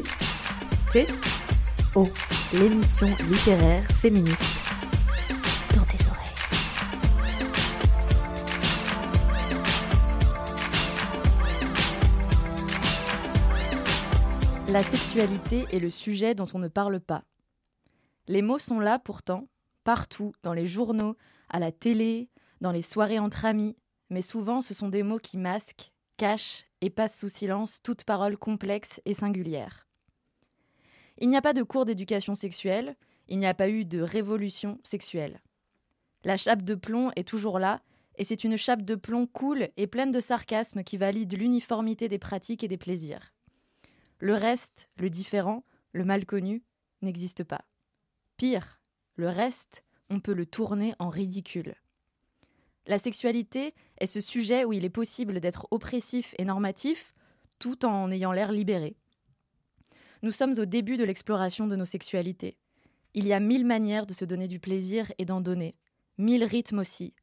T O, l'émission littéraire féministe. Dans tes oreilles. La sexualité est le sujet dont on ne parle pas. Les mots sont là pourtant, partout, dans les journaux, à la télé, dans les soirées entre amis, mais souvent ce sont des mots qui masquent, cachent et passent sous silence toute parole complexe et singulière. Il n'y a pas de cours d'éducation sexuelle, il n'y a pas eu de révolution sexuelle. La chape de plomb est toujours là, et c'est une chape de plomb cool et pleine de sarcasme qui valide l'uniformité des pratiques et des plaisirs. Le reste, le différent, le mal connu, n'existe pas. Pire, le reste, on peut le tourner en ridicule. La sexualité est ce sujet où il est possible d'être oppressif et normatif tout en ayant l'air libéré. Nous sommes au début de l'exploration de nos sexualités. Il y a mille manières de se donner du plaisir et d'en donner, mille rythmes aussi,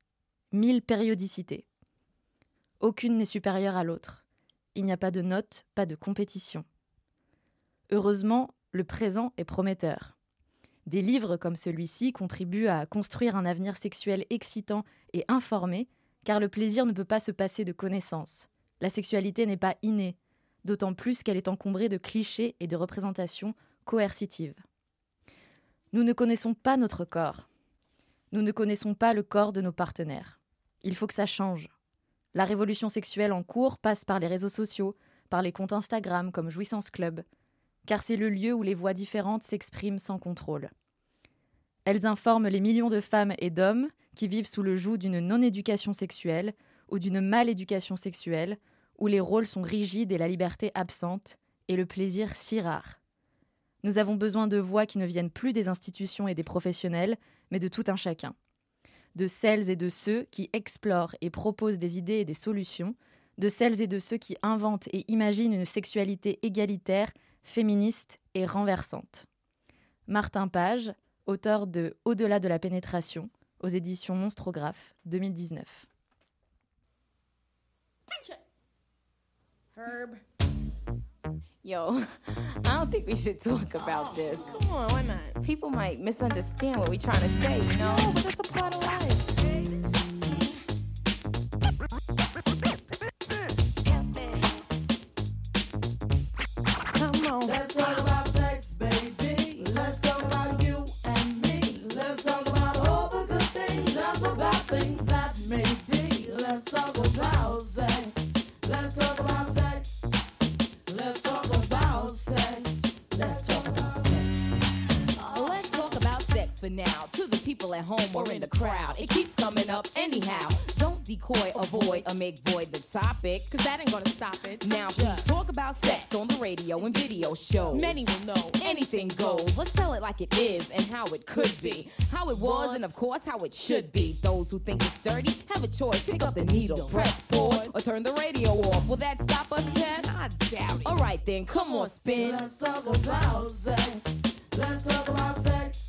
mille périodicités. Aucune n'est supérieure à l'autre. Il n'y a pas de note, pas de compétition. Heureusement, le présent est prometteur. Des livres comme celui-ci contribuent à construire un avenir sexuel excitant et informé, car le plaisir ne peut pas se passer de connaissances. La sexualité n'est pas innée, d'autant plus qu'elle est encombrée de clichés et de représentations coercitives. Nous ne connaissons pas notre corps. Nous ne connaissons pas le corps de nos partenaires. Il faut que ça change. La révolution sexuelle en cours passe par les réseaux sociaux, par les comptes Instagram comme Jouissance Club, car c'est le lieu où les voix différentes s'expriment sans contrôle. Elles informent les millions de femmes et d'hommes qui vivent sous le joug d'une non-éducation sexuelle ou d'une mal-éducation sexuelle, où les rôles sont rigides et la liberté absente, et le plaisir si rare. Nous avons besoin de voix qui ne viennent plus des institutions et des professionnels, mais de tout un chacun. De celles et de ceux qui explorent et proposent des idées et des solutions, de celles et de ceux qui inventent et imaginent une sexualité égalitaire, féministe et renversante. Martin Page, auteur de Au-delà de la pénétration, aux éditions Monstrographe, 2019. Herb. Yo, I don't think we should talk about this. Come on, why not? People might misunderstand what we're trying to say, you know? No, but that's a part of life. Come on. Let's talk about for now. To the people at home or in the crowd, it keeps coming up anyhow. Don't decoy, avoid, or make void the topic. Cause that ain't gonna stop it. Now, we talk about sex on the radio and video shows. Many will know. Anything goes. Let's tell it like it is and how it could be. How it was and, of course, how it should be. Those who think it's dirty have a choice. Pick up the needle, press pause, or turn the radio off. Will that stop us, Pat? I doubt it. All right, then, come on, spin. Let's talk about sex. Let's talk about sex.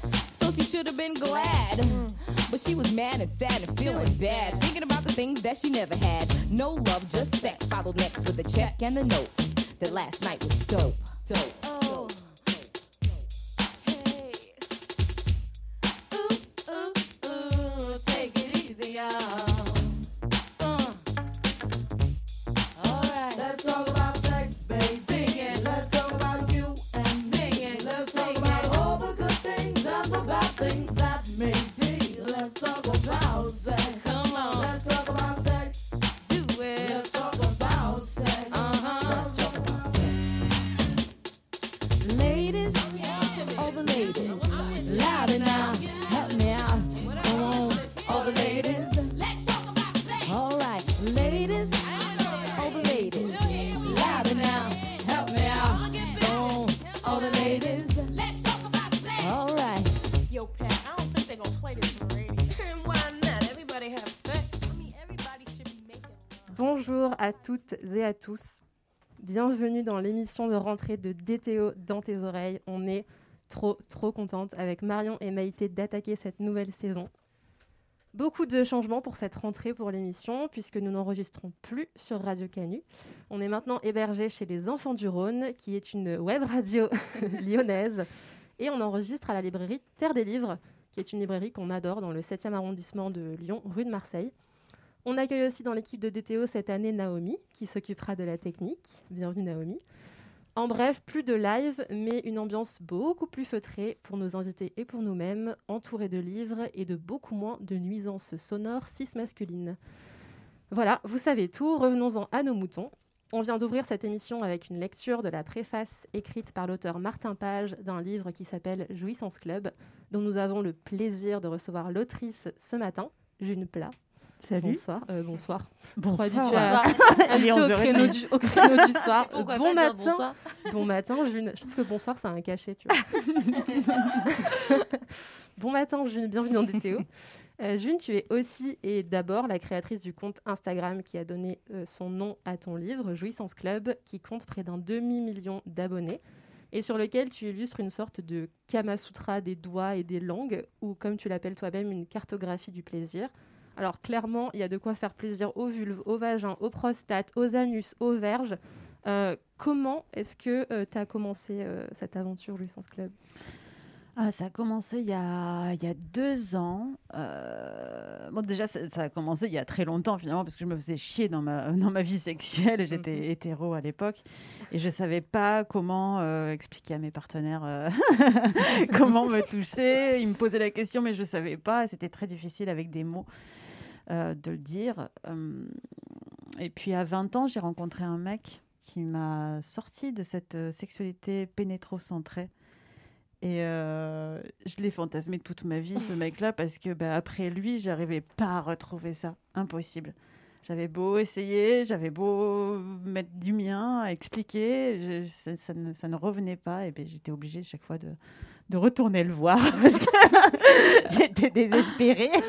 So she should have been glad. But she was mad and sad and feeling bad. Thinking about the things that she never had. No love, just sex. Followed next with a check and a note. That last night was dope. Dope. Et à tous. Bienvenue dans l'émission de rentrée de DTO dans tes oreilles. On est trop, trop contente avec Marion et Maïté d'attaquer cette nouvelle saison. Beaucoup de changements pour cette rentrée pour l'émission, puisque nous n'enregistrons plus sur Radio Canu. On est maintenant hébergé chez les Enfants du Rhône, qui est une web radio lyonnaise. Et on enregistre à la librairie Terre des Livres, qui est une librairie qu'on adore dans le 7e arrondissement de Lyon, rue de Marseille. On accueille aussi dans l'équipe de DTO cette année Naomi, qui s'occupera de la technique. Bienvenue Naomi. En bref, plus de live, mais une ambiance beaucoup plus feutrée pour nos invités et pour nous-mêmes, entourés de livres et de beaucoup moins de nuisances sonores cis masculines. Voilà, vous savez tout, revenons-en à nos moutons. On vient d'ouvrir cette émission avec une lecture de la préface écrite par l'auteur Martin Page d'un livre qui s'appelle Jouissance Club, dont nous avons le plaisir de recevoir l'autrice ce matin, June Plat. Salut. Bonsoir. euh, bonsoir. Bonsoir. Habituée au 11h30. créneau du, au créneau du soir. Bon matin. bonsoir Bon matin, June. Je trouve que bonsoir, c'est un cachet, tu vois. bon matin, June. Bienvenue dans DTO. Euh, June, tu es aussi et d'abord la créatrice du compte Instagram qui a donné euh, son nom à ton livre, Jouissance Club, qui compte près d'un demi-million d'abonnés et sur lequel tu illustres une sorte de Kama Sutra des doigts et des langues, ou comme tu l'appelles toi-même, une cartographie du plaisir. Alors clairement, il y a de quoi faire plaisir aux vulves, aux vagins, aux prostates, aux anus, aux verges. Euh, comment est-ce que tu as commencé euh, cette aventure Jouissance Club? Ah, ça a commencé il y a, il y a deux ans. Euh, Bon, déjà, ça, ça a commencé il y a très longtemps, finalement, parce que je me faisais chier dans ma, dans ma vie sexuelle. J'étais Mhm. hétéro à l'époque. Et je savais pas comment euh, expliquer à mes partenaires euh, comment me toucher. Ils me posaient la question, mais je savais pas. C'était très difficile avec des mots euh, de le dire. Euh, et puis, à 20 ans, j'ai rencontré un mec qui m'a sorti de cette euh, sexualité pénétrocentrée. Et je l'ai fantasmé toute ma vie, ce mec-là, parce que bah, après lui, j'arrivais pas à retrouver ça. Impossible. J'avais beau essayer, j'avais beau mettre du mien, expliquer, ça ne, ça ne revenait pas. Et ben, j'étais obligée chaque fois de, de retourner le voir parce que j'étais désespérée.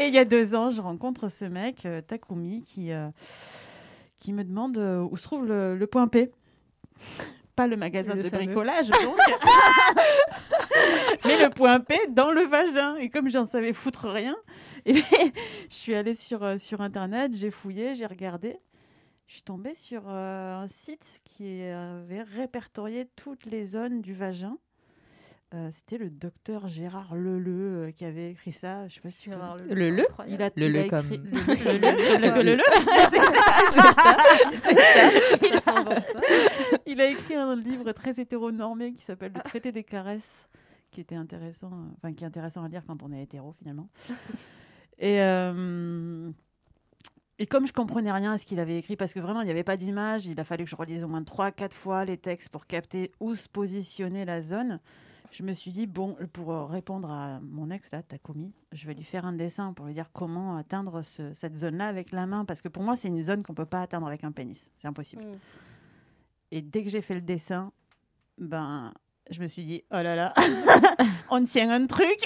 et il y a deux ans, je rencontre ce mec, euh, Takumi, qui, euh, qui me demande euh, où se trouve le, le point P. Pas le magasin Le de fameux. bricolage, donc. mais le point P dans le vagin. Et comme j'en savais foutre rien, et je suis allée sur, euh, sur Internet, j'ai fouillé, j'ai regardé. Je suis tombée sur euh, un site qui avait répertorié toutes les zones du vagin. Euh, C'était le docteur Gérard Leleu euh, qui avait écrit ça. Je sais pas si tu Gérard connais. Le le Il a, Le il a le comme- écrit- le le, le le, le le. Ça s'invente pas. Il a écrit un livre très hétéronormé qui s'appelle Le traité des caresses, qui était intéressant, euh, enfin qui est intéressant à lire quand on est hétéro finalement. Et euh, et comme je comprenais rien à ce qu'il avait écrit, parce que vraiment il n'y avait pas d'image, il a fallu que je relise au moins trois, quatre fois les textes pour capter où se positionner la zone. Je me suis dit bon, pour euh, répondre à mon ex là, Takumi, je vais lui faire un dessin pour lui dire comment atteindre ce- cette zone-là avec la main, parce que pour moi c'est une zone qu'on peut pas atteindre avec un pénis, c'est impossible. Mm. Et dès que j'ai fait le dessin, ben, je me suis dit, oh là là, on tient un truc,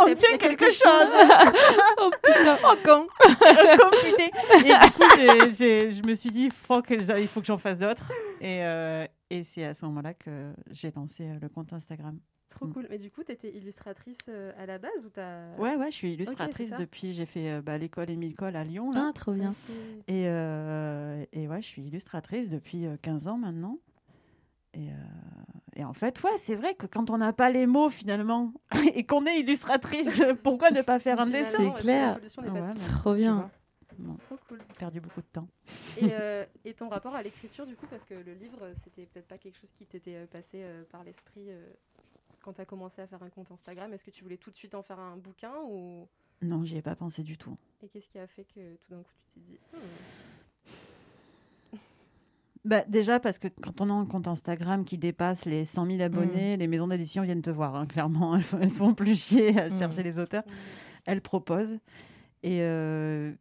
on tient quelque chose. Oh putain, oh con Comme putain. Et du coup, j'ai- j'ai- je me suis dit, faut que, il faut que j'en fasse d'autres. Et, euh, et c'est à ce moment-là que j'ai lancé euh, le compte Instagram. Trop Mm. cool. Mais du coup, tu étais illustratrice euh, à la base ou t'as. Ouais, ouais, je suis illustratrice depuis, j'ai fait euh, bah, l'école Émile Cole à Lyon. Là. Ah, trop bien. Et, euh, et ouais, je suis illustratrice depuis euh, 15 ans maintenant. Et, euh, et en fait, ouais, c'est vrai que quand on n'a pas les mots finalement et qu'on est illustratrice, pourquoi ne pas faire un dessin? C'est clair. Ouais, Trop bien. bon, Trop cool. j'ai perdu beaucoup de temps. Et, euh, et ton rapport à l'écriture, du coup, parce que le livre, c'était peut-être pas quelque chose qui t'était euh, passé euh, par l'esprit euh, quand tu as commencé à faire un compte Instagram. Est-ce que tu voulais tout de suite en faire un bouquin ou? Non, j'y ai pas pensé du tout. et qu'est-ce qui a fait que tout d'un coup tu t'es dit Hmm, Bah, déjà parce que quand on a un compte Instagram qui dépasse les 100 000 abonnés, les maisons d'édition viennent te voir. hein, clairement, elles, elles se font plus chier à Mm. chercher les auteurs. Elles proposent. Et euh,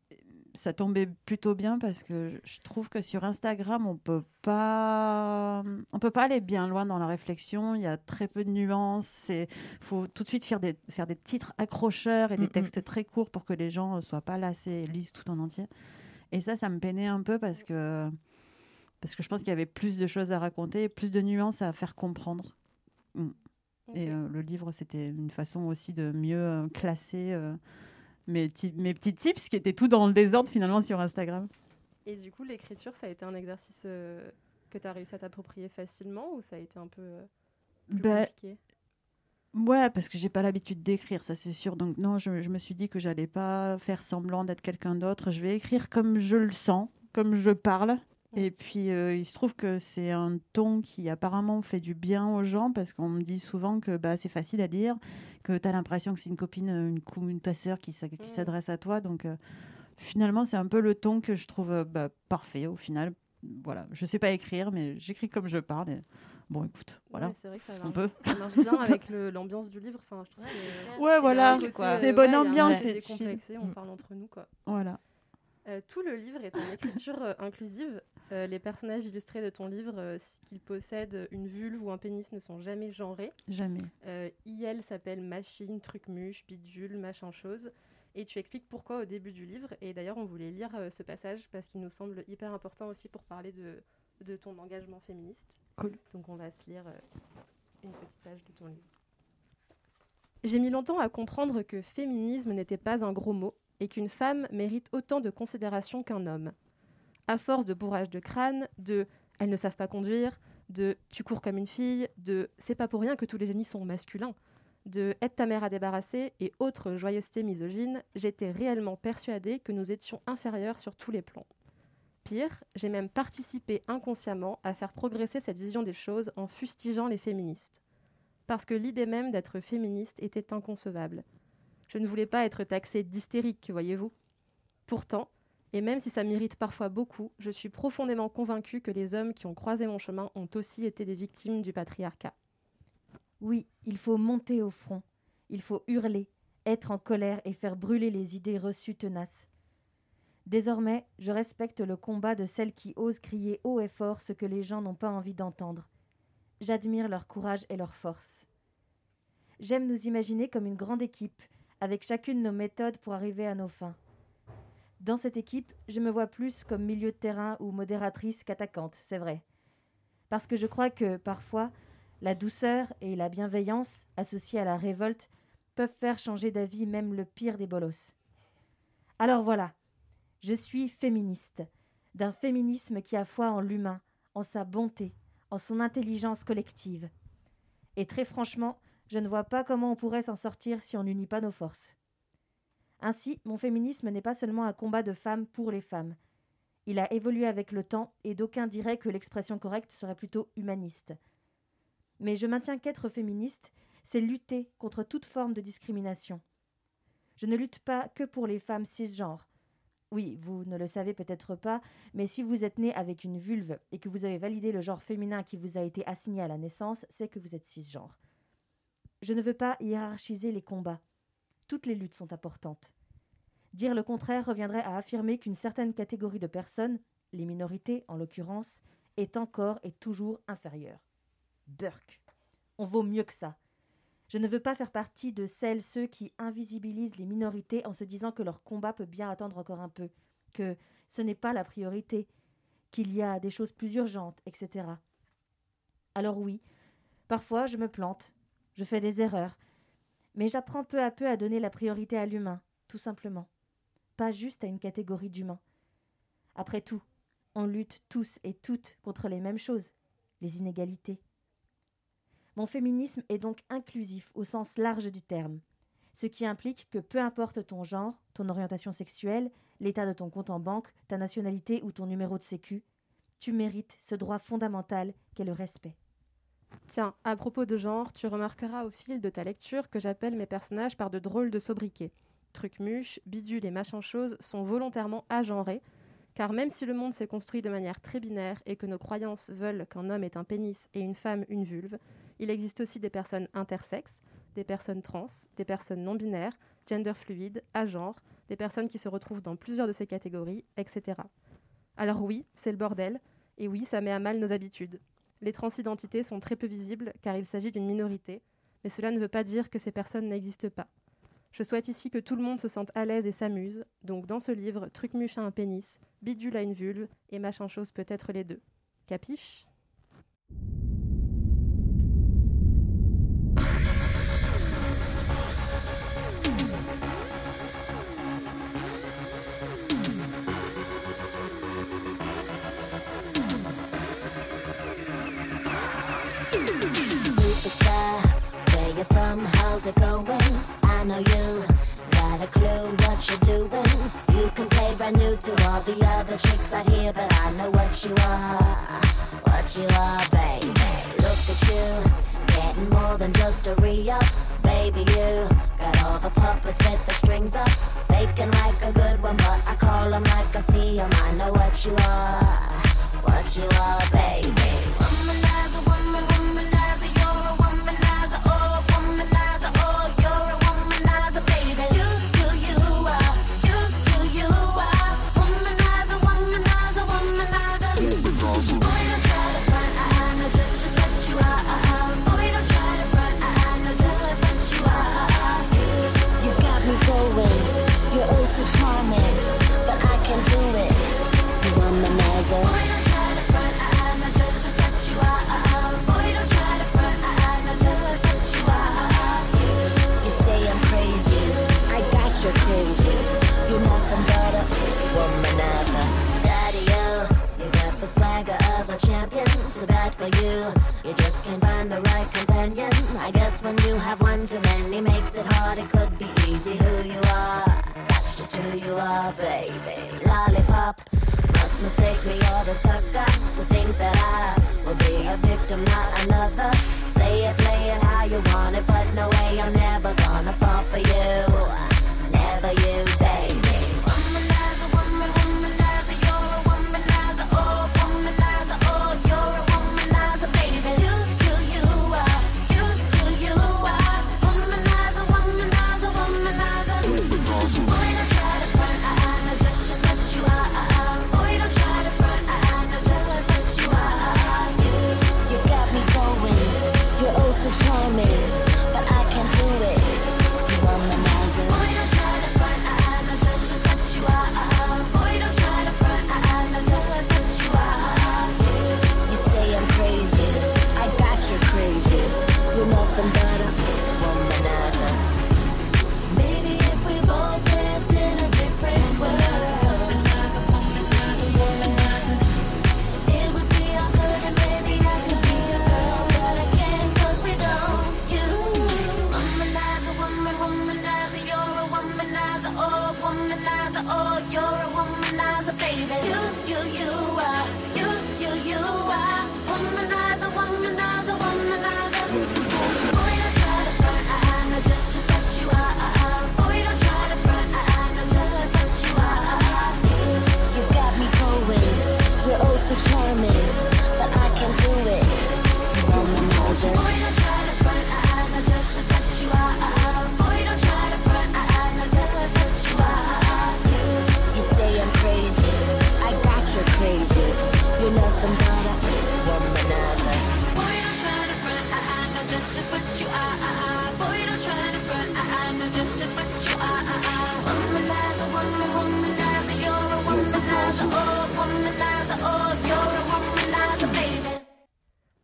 ça tombait plutôt bien parce que je trouve que sur Instagram, on peut pas, on peut pas aller bien loin dans la réflexion. Il y a très peu de nuances. Il faut tout de suite faire des, faire des titres accrocheurs et des Mm, mm. textes très courts pour que les gens ne soient pas lassés et lisent tout en entier. Et ça, ça me peinait un peu parce que, parce que je pense qu'il y avait plus de choses à raconter, plus de nuances à faire comprendre. Et Ok. euh, le livre, c'était une façon aussi de mieux euh, classer euh, mes, ti- mes petits tips qui étaient tout dans le désordre finalement sur Instagram. Et du coup, l'écriture, ça a été un exercice euh, que tu as réussi à t'approprier facilement ou ça a été un peu plus Ben, compliqué? ouais, parce que j'ai pas l'habitude d'écrire, ça c'est sûr. Donc non, je, je me suis dit que j'allais pas faire semblant d'être quelqu'un d'autre. Je vais écrire comme je le sens, comme je parle. Et puis, euh, il se trouve que c'est un ton qui apparemment fait du bien aux gens parce qu'on me dit souvent que bah, c'est facile à lire, que tu as l'impression que c'est une copine, euh, une, cou- une ta sœur qui, Mm. s'adresse à toi. Donc, euh, finalement, c'est un peu le ton que je trouve euh, bah, parfait au final. Voilà, je sais pas écrire, mais j'écris comme je parle. et Bon, écoute, voilà, Ouais, c'est qu'on peut. Ça marche bien avec l'ambiance du livre. Enfin, je trouve que Ouais, voilà, c'est bonne ouais, ambiance, c'est chill. on Mm. parle entre nous, quoi. Voilà. Tout le livre est en écriture inclusive. Euh, les personnages illustrés de ton livre, euh, qu'ils possèdent une vulve ou un pénis, ne sont jamais genrés. Jamais. Euh, IL s'appelle machine, truc muche, bidule, machin chose. Et tu expliques pourquoi au début du livre. Et d'ailleurs, on voulait lire euh, ce passage parce qu'il nous semble hyper important aussi pour parler de, de ton engagement féministe. Cool. Donc on va se lire euh, une petite page de ton livre. J'ai mis longtemps à comprendre que féminisme n'était pas un gros mot et qu'une femme mérite autant de considération qu'un homme. À force de bourrage de crâne, de elles ne savent pas conduire, de tu cours comme une fille, de c'est pas pour rien que tous les génies sont masculins, de aide ta mère à débarrasser et autres joyeusetés misogynes, j'étais réellement persuadée que nous étions inférieurs sur tous les plans. Pire, j'ai même participé inconsciemment à faire progresser cette vision des choses en fustigeant les féministes. Parce que l'idée même d'être féministe était inconcevable. Je ne voulais pas être taxée d'hystérique, voyez-vous. Pourtant, et même si ça m'irrite parfois beaucoup, je suis profondément convaincue que les hommes qui ont croisé mon chemin ont aussi été des victimes du patriarcat. Oui, il faut monter au front. Il faut hurler, être en colère et faire brûler les idées reçues tenaces. Désormais, je respecte le combat de celles qui osent crier haut et fort ce que les gens n'ont pas envie d'entendre. J'admire leur courage et leur force. J'aime nous imaginer comme une grande équipe, avec chacune nos méthodes pour arriver à nos fins. Dans cette équipe, je me vois plus comme milieu de terrain ou modératrice qu'attaquante, c'est vrai. Parce que je crois que, parfois, la douceur et la bienveillance, associées à la révolte, peuvent faire changer d'avis même le pire des bolosses. Alors voilà, je suis féministe, d'un féminisme qui a foi en l'humain, en sa bonté, en son intelligence collective. Et très franchement, je ne vois pas comment on pourrait s'en sortir si on n'unit pas nos forces. Ainsi, mon féminisme n'est pas seulement un combat de femmes pour les femmes. Il a évolué avec le temps et d'aucuns diraient que l'expression correcte serait plutôt humaniste. Mais je maintiens qu'être féministe, c'est lutter contre toute forme de discrimination. Je ne lutte pas que pour les femmes cisgenres. Oui, vous ne le savez peut-être pas, mais si vous êtes né avec une vulve et que vous avez validé le genre féminin qui vous a été assigné à la naissance, c'est que vous êtes cisgenre. Je ne veux pas hiérarchiser les combats. Toutes les luttes sont importantes. Dire le contraire reviendrait à affirmer qu'une certaine catégorie de personnes, les minorités en l'occurrence, est encore et toujours inférieure. Burk. On vaut mieux que ça. Je ne veux pas faire partie de celles, ceux qui invisibilisent les minorités en se disant que leur combat peut bien attendre encore un peu, que ce n'est pas la priorité, qu'il y a des choses plus urgentes, etc. Alors oui, parfois je me plante, je fais des erreurs, mais j'apprends peu à peu à donner la priorité à l'humain, tout simplement, pas juste à une catégorie d'humains. Après tout, on lutte tous et toutes contre les mêmes choses, les inégalités. Mon féminisme est donc inclusif au sens large du terme, ce qui implique que peu importe ton genre, ton orientation sexuelle, l'état de ton compte en banque, ta nationalité ou ton numéro de sécu, tu mérites ce droit fondamental qu'est le respect. Tiens, à propos de genre, tu remarqueras au fil de ta lecture que j'appelle mes personnages par de drôles de sobriquets. Trucmuche, bidule et machin chose sont volontairement agenrés, car même si le monde s'est construit de manière très binaire et que nos croyances veulent qu'un homme ait un pénis et une femme une vulve, il existe aussi des personnes intersexes, des personnes trans, des personnes non binaires, gender fluide, agenres, des personnes qui se retrouvent dans plusieurs de ces catégories, etc. Alors oui, c'est le bordel, et oui, ça met à mal nos habitudes. Les transidentités sont très peu visibles car il s'agit d'une minorité, mais cela ne veut pas dire que ces personnes n'existent pas. Je souhaite ici que tout le monde se sente à l'aise et s'amuse, donc dans ce livre, Trucmuche a un pénis, Bidule a une vulve, et machin chose peut-être les deux. Capiche? Know you got a clue what you're doing. You can play brand new to all the other chicks out here, but I know what you are, what you are, baby. Look at you, getting more than just a re-up, baby. You got all the puppets with the strings up, faking like a good one, but I call 'em like I see 'em. I know what you are, what you are, baby.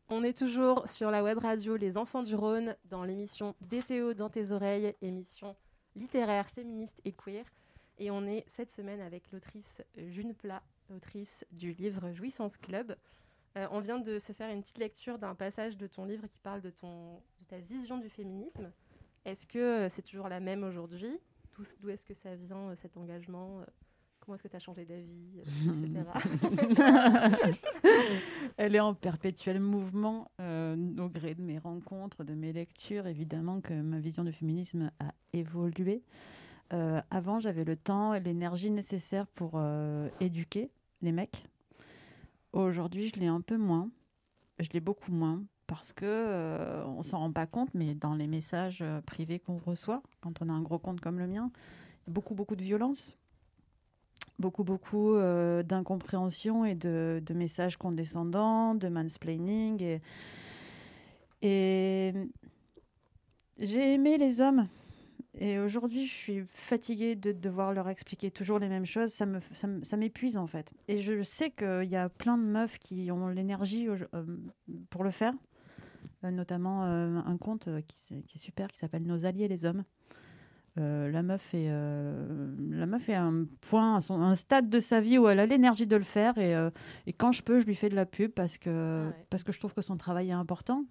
On est toujours sur la web radio Les Enfants du Rhône dans l'émission DTO dans tes oreilles, émission littéraire, féministe et queer. Et on est cette semaine avec l'autrice June Plat, autrice du livre Jouissance Club. Euh, on vient de se faire une petite lecture d'un passage de ton livre qui parle de, ton, de ta vision du féminisme. Est-ce que euh, c'est toujours la même aujourd'hui? D'où est-ce que ça vient, euh, cet engagement? Euh, Comment est-ce que tu as changé d'avis. Elle est en perpétuel mouvement au gré de mes rencontres, de mes lectures. Évidemment que ma vision du féminisme a évolué. Avant, j'avais le temps et l'énergie nécessaire pour éduquer les mecs. Aujourd'hui, je l'ai un peu moins. Je l'ai beaucoup moins parce que euh, on s'en rend pas compte, mais dans les messages euh, privés qu'on reçoit, quand on a un gros compte comme le mien, beaucoup beaucoup de violence, beaucoup beaucoup euh, d'incompréhension et de, messages condescendants, de mansplaining et et j'ai aimé les hommes. Et aujourd'hui, je suis fatiguée de devoir leur expliquer toujours les mêmes choses. Ça me, ça m'épuise en fait. Et je sais qu'il y a plein de meufs qui ont l'énergie euh, pour le faire. Euh, notamment euh, un compte euh, qui, est super, qui s'appelle Nos alliés les hommes. Euh, la meuf est, euh, la meuf est à un point, à son, un stade de sa vie où elle a l'énergie de le faire et, euh, et quand je peux, je lui fais de la pub parce que Ah ouais. parce que je trouve que son travail est important,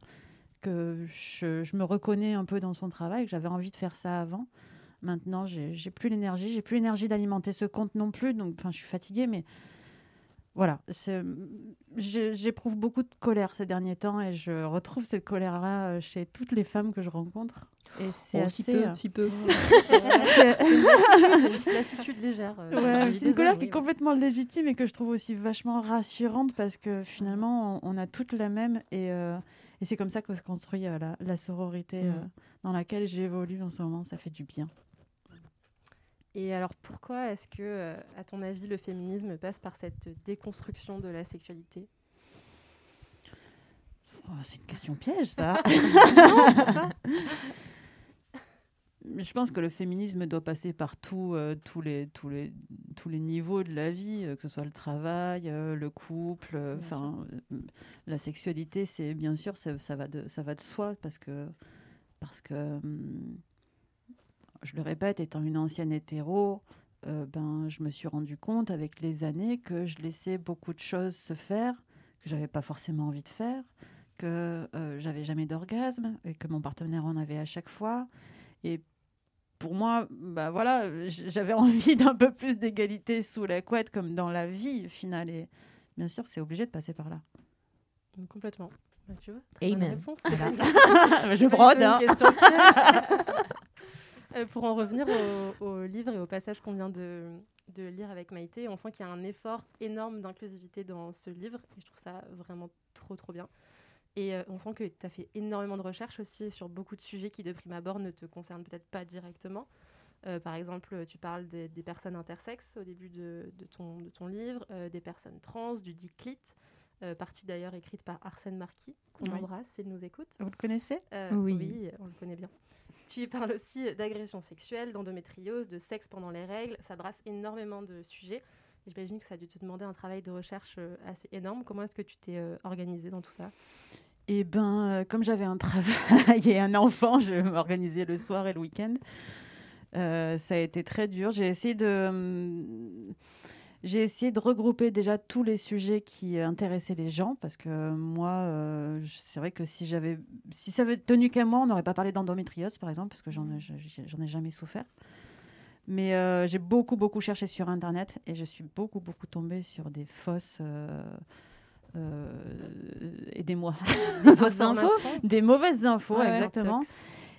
que je, je me reconnais un peu dans son travail, que j'avais envie de faire ça avant. Maintenant, j'ai j'ai plus l'énergie, j'ai plus l'énergie d'alimenter ce compte non plus, donc enfin, je suis fatiguée, mais voilà, j'ai- j'éprouve beaucoup de colère ces derniers temps et je retrouve cette colère-là euh, chez toutes les femmes que je rencontre. Et c'est Oh, assez. si peu, euh, si peu. c'est- une lassitude légère. euh, Ouais, c'est une colère qui est complètement légitime et que je trouve aussi vachement rassurante parce que finalement, on, on a toutes la même et, euh, et c'est comme ça que se construit euh, la, la sororité Mm. euh, dans laquelle j'évolue en ce moment. Ça fait du bien. Et alors pourquoi est-ce que, euh, à ton avis, le féminisme passe par cette déconstruction de la sexualité? Oh, c'est une question piège, ça. Je pense que le féminisme doit passer par tout, euh, tous, les, tous, les, tous les niveaux de la vie, euh, que ce soit le travail, euh, le couple, enfin, la sexualité, c'est bien sûr, ça, ça va de, ça va de soi, parce que, parce que hum, je le répète, étant une ancienne hétéro, euh, ben, je me suis rendu compte avec les années que je laissais beaucoup de choses se faire que j'avais pas forcément envie de faire, que euh, j'avais jamais d'orgasme et que mon partenaire en avait à chaque fois. Et pour moi, bah voilà, j'avais envie d'un peu plus d'égalité sous la couette, comme dans la vie finale. Et bien sûr, c'est obligé de passer par là. Complètement. Bah, tu vois, très bonne Amen. réponse. Je brode. hein. Euh, pour en revenir au, au livre et au passage qu'on vient de, de lire avec Maïté, on sent qu'il y a un effort énorme d'inclusivité dans ce livre et je trouve ça vraiment trop trop bien. Et euh, on sent que tu as fait énormément de recherches aussi sur beaucoup de sujets qui de prime abord ne te concernent peut-être pas directement. Euh, par exemple, tu parles des, des personnes intersexes au début de, de ton, de ton livre, euh, des personnes trans, du diclit, euh, partie d'ailleurs écrite par Arsène Marquis, qu'on Oui. embrasse s'il nous écoute. Vous le connaissez? Euh, Oui. oui, on le connaît bien. Tu parles aussi d'agression sexuelle, d'endométriose, de sexe pendant les règles. Ça brasse énormément de sujets. J'imagine que ça a dû te demander un travail de recherche euh, assez énorme. Comment est-ce que tu t'es euh, organisée dans tout ça? Eh ben, euh, comme j'avais un travail et un enfant, je m'organisais le soir et le week-end. Ça a été très dur. J'ai essayé de, hum, j'ai essayé de regrouper déjà tous les sujets qui intéressaient les gens parce que moi, euh, c'est vrai que si j'avais, si ça avait tenu qu'à moi, on n'aurait pas parlé d'endométriose par exemple parce que j'en ai, j'en ai jamais souffert. Mais euh, j'ai beaucoup beaucoup cherché sur internet et je suis beaucoup beaucoup tombée sur des fausses. euh, euh, Aidez-moi. Des fausses infos Des mauvaises infos, ouais. exactement.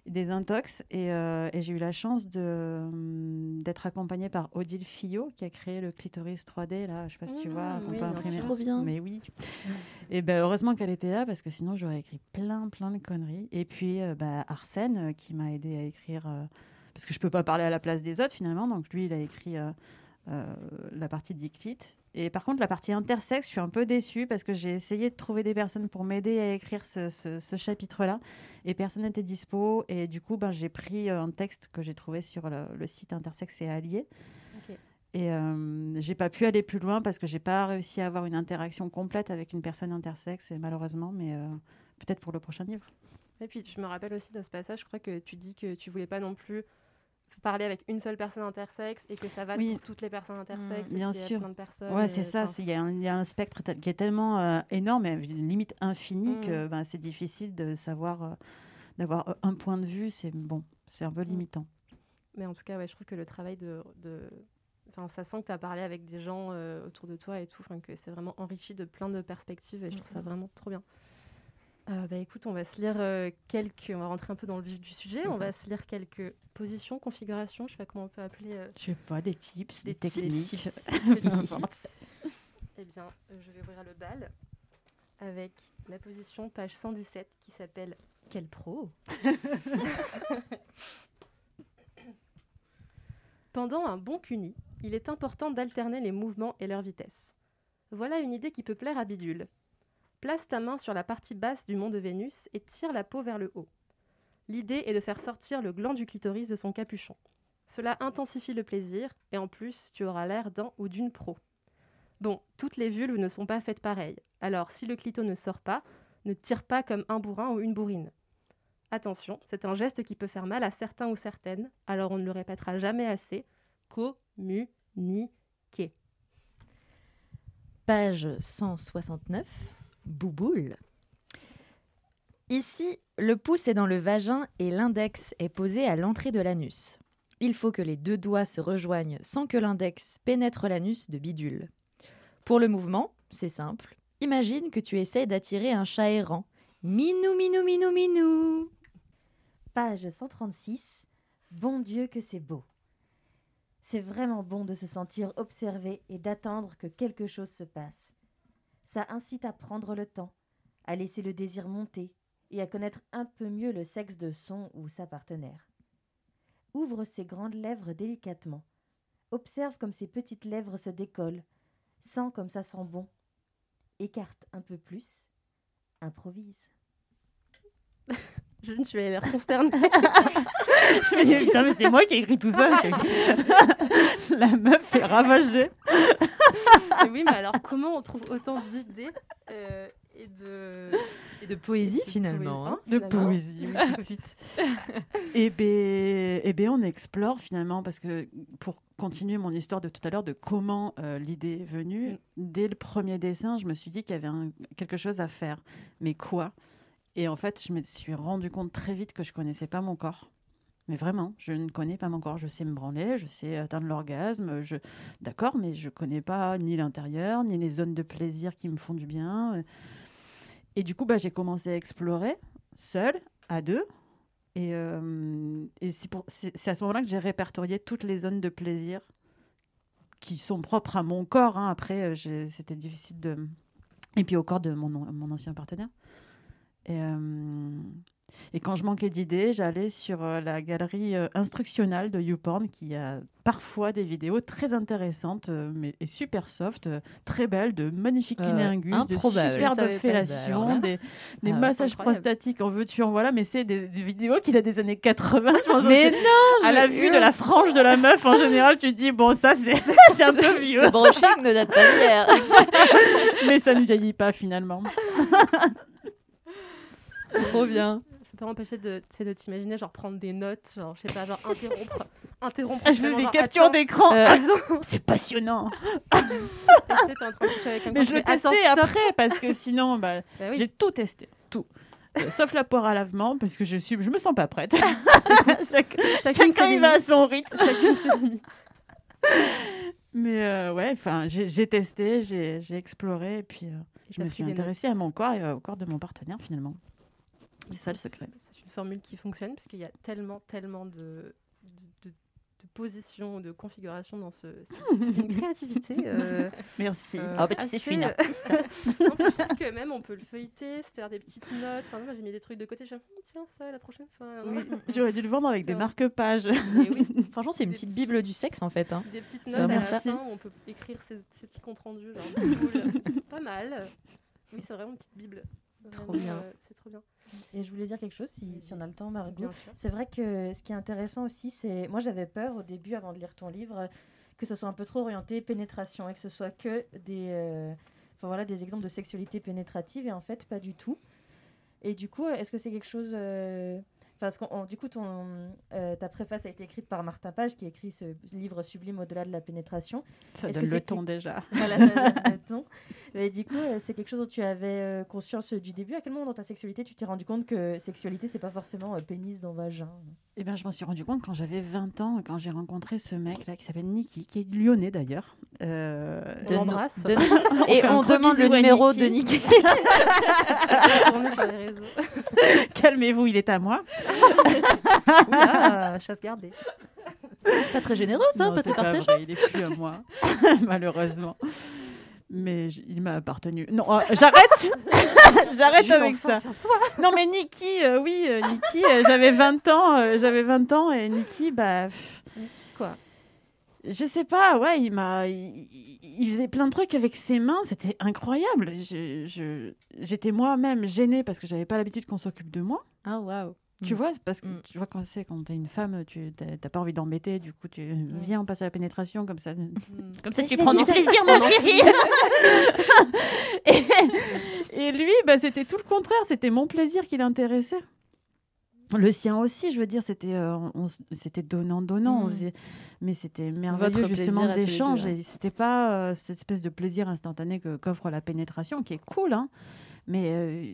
Des intox. Et, euh, et j'ai eu la chance hum, d'être accompagnée par Odile Fillot, qui a créé le clitoris 3D. Là, je sais pas si tu vois, qu'on oui, peut imprimer. Trop bien. Mais oui. Et ben heureusement qu'elle était là, parce que sinon j'aurais écrit plein, plein de conneries. Et puis euh, bah, Arsène, euh, qui m'a aidé à écrire, euh, parce que je peux pas parler à la place des autres finalement. Donc lui, il a écrit la partie diclit. Et par contre, la partie intersexe, je suis un peu déçue parce que j'ai essayé de trouver des personnes pour m'aider à écrire ce, ce- ce chapitre-là et personne n'était dispo. Et du coup, ben, j'ai pris euh, un texte que j'ai trouvé sur le, le site Intersexe et Allié. Ok. Et euh, j'ai pas pu aller plus loin parce que j'ai pas réussi à avoir une interaction complète avec une personne intersexe, et malheureusement, mais euh, peut-être pour le prochain livre. Et puis, je me rappelle aussi dans ce passage, je crois que tu dis que tu voulais pas non plus parler avec une seule personne intersexe et que ça va Oui. pour toutes les personnes intersexes. Mm, parce bien qu'il y a sûr. plein de personnes, Ouais, c'est ça. Il y, a un- il y a un spectre qui est tellement euh, énorme, et limite infini, Mm. que ben, c'est difficile de savoir, euh, d'avoir euh, un point de vue. C'est bon, c'est un peu limitant. Mais en tout cas, ouais, je trouve que le travail de. de... Enfin, ça sent que tu as parlé avec des gens euh, autour de toi et tout, que c'est vraiment enrichi de plein de perspectives et je trouve ça vraiment trop bien. Euh, bah, écoute, on va se lire euh, quelques. On va rentrer un peu dans le vif du sujet. On va se lire quelques positions, configurations. Je sais pas comment on peut appeler. euh, Je sais pas, des tips, des, Des techniques. Tips. Eh bien, euh, je vais ouvrir le bal avec la position page 117 qui s'appelle Quel pro? Pendant un bon cuni, il est important d'alterner les mouvements et leur vitesse. Voilà une idée qui peut plaire à Bidule. Place ta main sur la partie basse du mont de Vénus et tire la peau vers le haut. L'idée est de faire sortir le gland du clitoris de son capuchon. Cela intensifie le plaisir et en plus, tu auras l'air d'un ou d'une pro. Bon, toutes les vulves ne sont pas faites pareilles. Alors, si le clito ne sort pas, ne tire pas comme un bourrin ou une bourrine. Attention, c'est un geste qui peut faire mal à certains ou certaines, alors on ne le répétera jamais assez. Communiquer. Page 169, Bouboule. Ici, le pouce est dans le vagin et l'index est posé à l'entrée de l'anus. Il faut que les deux doigts se rejoignent sans que l'index pénètre l'anus de bidule. Pour le mouvement, c'est simple. Imagine que tu essayes d'attirer un chat errant. Minou, minou, minou, minou. Page 136. Bon Dieu que c'est beau. C'est vraiment bon de se sentir observé et d'attendre que quelque chose se passe. Ça incite à prendre le temps, à laisser le désir monter et à connaître un peu mieux le sexe de son ou sa partenaire. Ouvre ses grandes lèvres délicatement. Observe comme ses petites lèvres se décollent. Sens comme ça sent bon. Écarte un peu plus. Improvise. Je tu as l'air consternée. Je me dis, putain, mais c'est moi qui ai écrit tout ça. La meuf est ravagée. Oui, mais alors comment on trouve autant d'idées euh, et de Et de poésie finalement. poésie, hein. De poésie, oui, tout de suite. et ben, eh ben, on explore finalement parce que pour continuer mon histoire de tout à l'heure de comment euh, l'idée est venue, Mm. dès le premier dessin, je me suis dit qu'il y avait un- quelque chose à faire. Mais quoi? Et en fait, je me suis rendu compte très vite que je connaissais pas mon corps. Mais vraiment, je ne connais pas mon corps. Je sais me branler, je sais atteindre l'orgasme. D'accord, mais je connais pas ni l'intérieur, ni les zones de plaisir qui me font du bien. Et du coup, bah, j'ai commencé à explorer, seule, à deux. Et, euh, c'est à ce moment-là que j'ai répertorié toutes les zones de plaisir qui sont propres à mon corps. hein. Après, euh, c'était difficile de... Et puis au corps de mon, mon ancien partenaire. Et, euh, et quand je manquais d'idées, j'allais sur euh, la galerie euh, instructionnelle de YouPorn qui a parfois des vidéos très intéressantes euh, mais, et super soft, euh, très belles, de magnifiques Euh, cunnilingus, de improbable. superbes fellations, Bah, des, des Ah, massages prostatiques en veux-tu, en voilà, mais c'est des, des vidéos qu'il a des années 80. Je pense Mais non à la vue de la frange de la meuf, en général, tu te dis, bon, ça, c'est un peu vieux, Ce brushing ne date pas d'hier. mais ça ne vieillit pas finalement. Trop bien. Pas de, t'imaginer, genre prendre des notes, genre, je sais pas, genre interrompre. interrompre Ah, je vraiment, des genre, captures d'écran. euh, C'est passionnant. Mais je le testais après parce que sinon, bah, Bah oui. j'ai tout testé, tout. Euh, sauf la poire à lavement parce que je suis, je me sens pas prête. Chacun y va à son rythme. Chacune ses limites. Mais euh, ouais, enfin, j'ai testé, j'ai exploré et puis euh, je me suis intéressée à mon corps et au corps de mon partenaire finalement. C'est ça le secret. C'est une formule qui fonctionne parce qu'il y a tellement, tellement de, de, de- de positions, de configurations dans ce. c'est une créativité. euh, Merci. euh, Ah bah, tu sais, je suis une euh, non, puis je trouve que même on peut le feuilleter, se faire des petites notes. Enfin, moi j'ai mis des trucs de côté, je me dis, tiens, ça la prochaine fois. Oui, j'aurais dû le vendre avec des marque-pages. Oui, Franchement, c'est une Des petite petits- bible du sexe en fait. hein. des petites notes à la vraiment ça. fin où on peut écrire ces, ces petits comptes rendus. Genre, cool. pas mal. Oui, c'est vraiment une petite bible. Trop bien. euh, c'est trop bien. Et je voulais dire quelque chose, si, si on a le temps, Margot. Bien sûr. C'est vrai que ce qui est intéressant aussi, c'est. Moi, j'avais peur au début, avant de lire ton livre, que ce soit un peu trop orienté pénétration et que ce soit que des. euh, Enfin voilà, des exemples de sexualité pénétrative et en fait, pas du tout. Et du coup, est-ce que c'est quelque chose. euh, parce on- du coup, ton, euh, ta préface a été écrite par Martin Page, qui a écrit ce livre sublime au-delà de la pénétration. Ça donne que le ton déjà. Voilà, ça donne le ton. Mais du coup, euh, c'est quelque chose dont tu avais euh, conscience du début. À quel moment dans ta sexualité tu t'es rendu compte que sexualité, c'est pas forcément pénis dans vagin? Eh ben, je m'en suis rendu compte quand j'avais 20 ans, quand j'ai rencontré ce mec là qui s'appelle Niki, qui est lyonnais d'ailleurs. Euh, On De no- l'embrasse. de- Et on gros demande le numéro Niki. de Niki. Tourner sur les réseaux. Calmez-vous, il est à moi. Oula, chasse gardée. Pas très généreux ça, Non, pas très partagé. il est plus à moi, malheureusement. Mais il m'a appartenu. Non, euh, j'arrête J'arrête avec ça. Non, mais Niki, euh, oui, euh, euh, j'avais 20 ans, j'avais 20 ans et Niki, bah. pff, quoi Je sais pas, ouais, il m'a. Il, faisait plein de trucs avec ses mains, c'était incroyable. Je- je- J'étais moi-même gênée parce que j'avais pas l'habitude qu'on s'occupe de moi. Ah, waouh. Tu Mm. vois, parce que Mm. tu vois, quand c'est quand t'es une femme, tu t'as pas envie d'embêter, du coup, tu viens, on passe à la pénétration, comme ça. Comme ça, tu prends du plaisir, mon chéri. et, et lui, bah, c'était tout le contraire. C'était mon plaisir qui l'intéressait. Le sien aussi, je veux dire, c'était euh, c'était donnant-donnant. on Mm. faisait- Mais c'était merveilleux, Votre justement, d'échange. Et c'était pas euh, cette espèce de plaisir instantané que- qu'offre la pénétration, qui est cool, hein. Mais euh,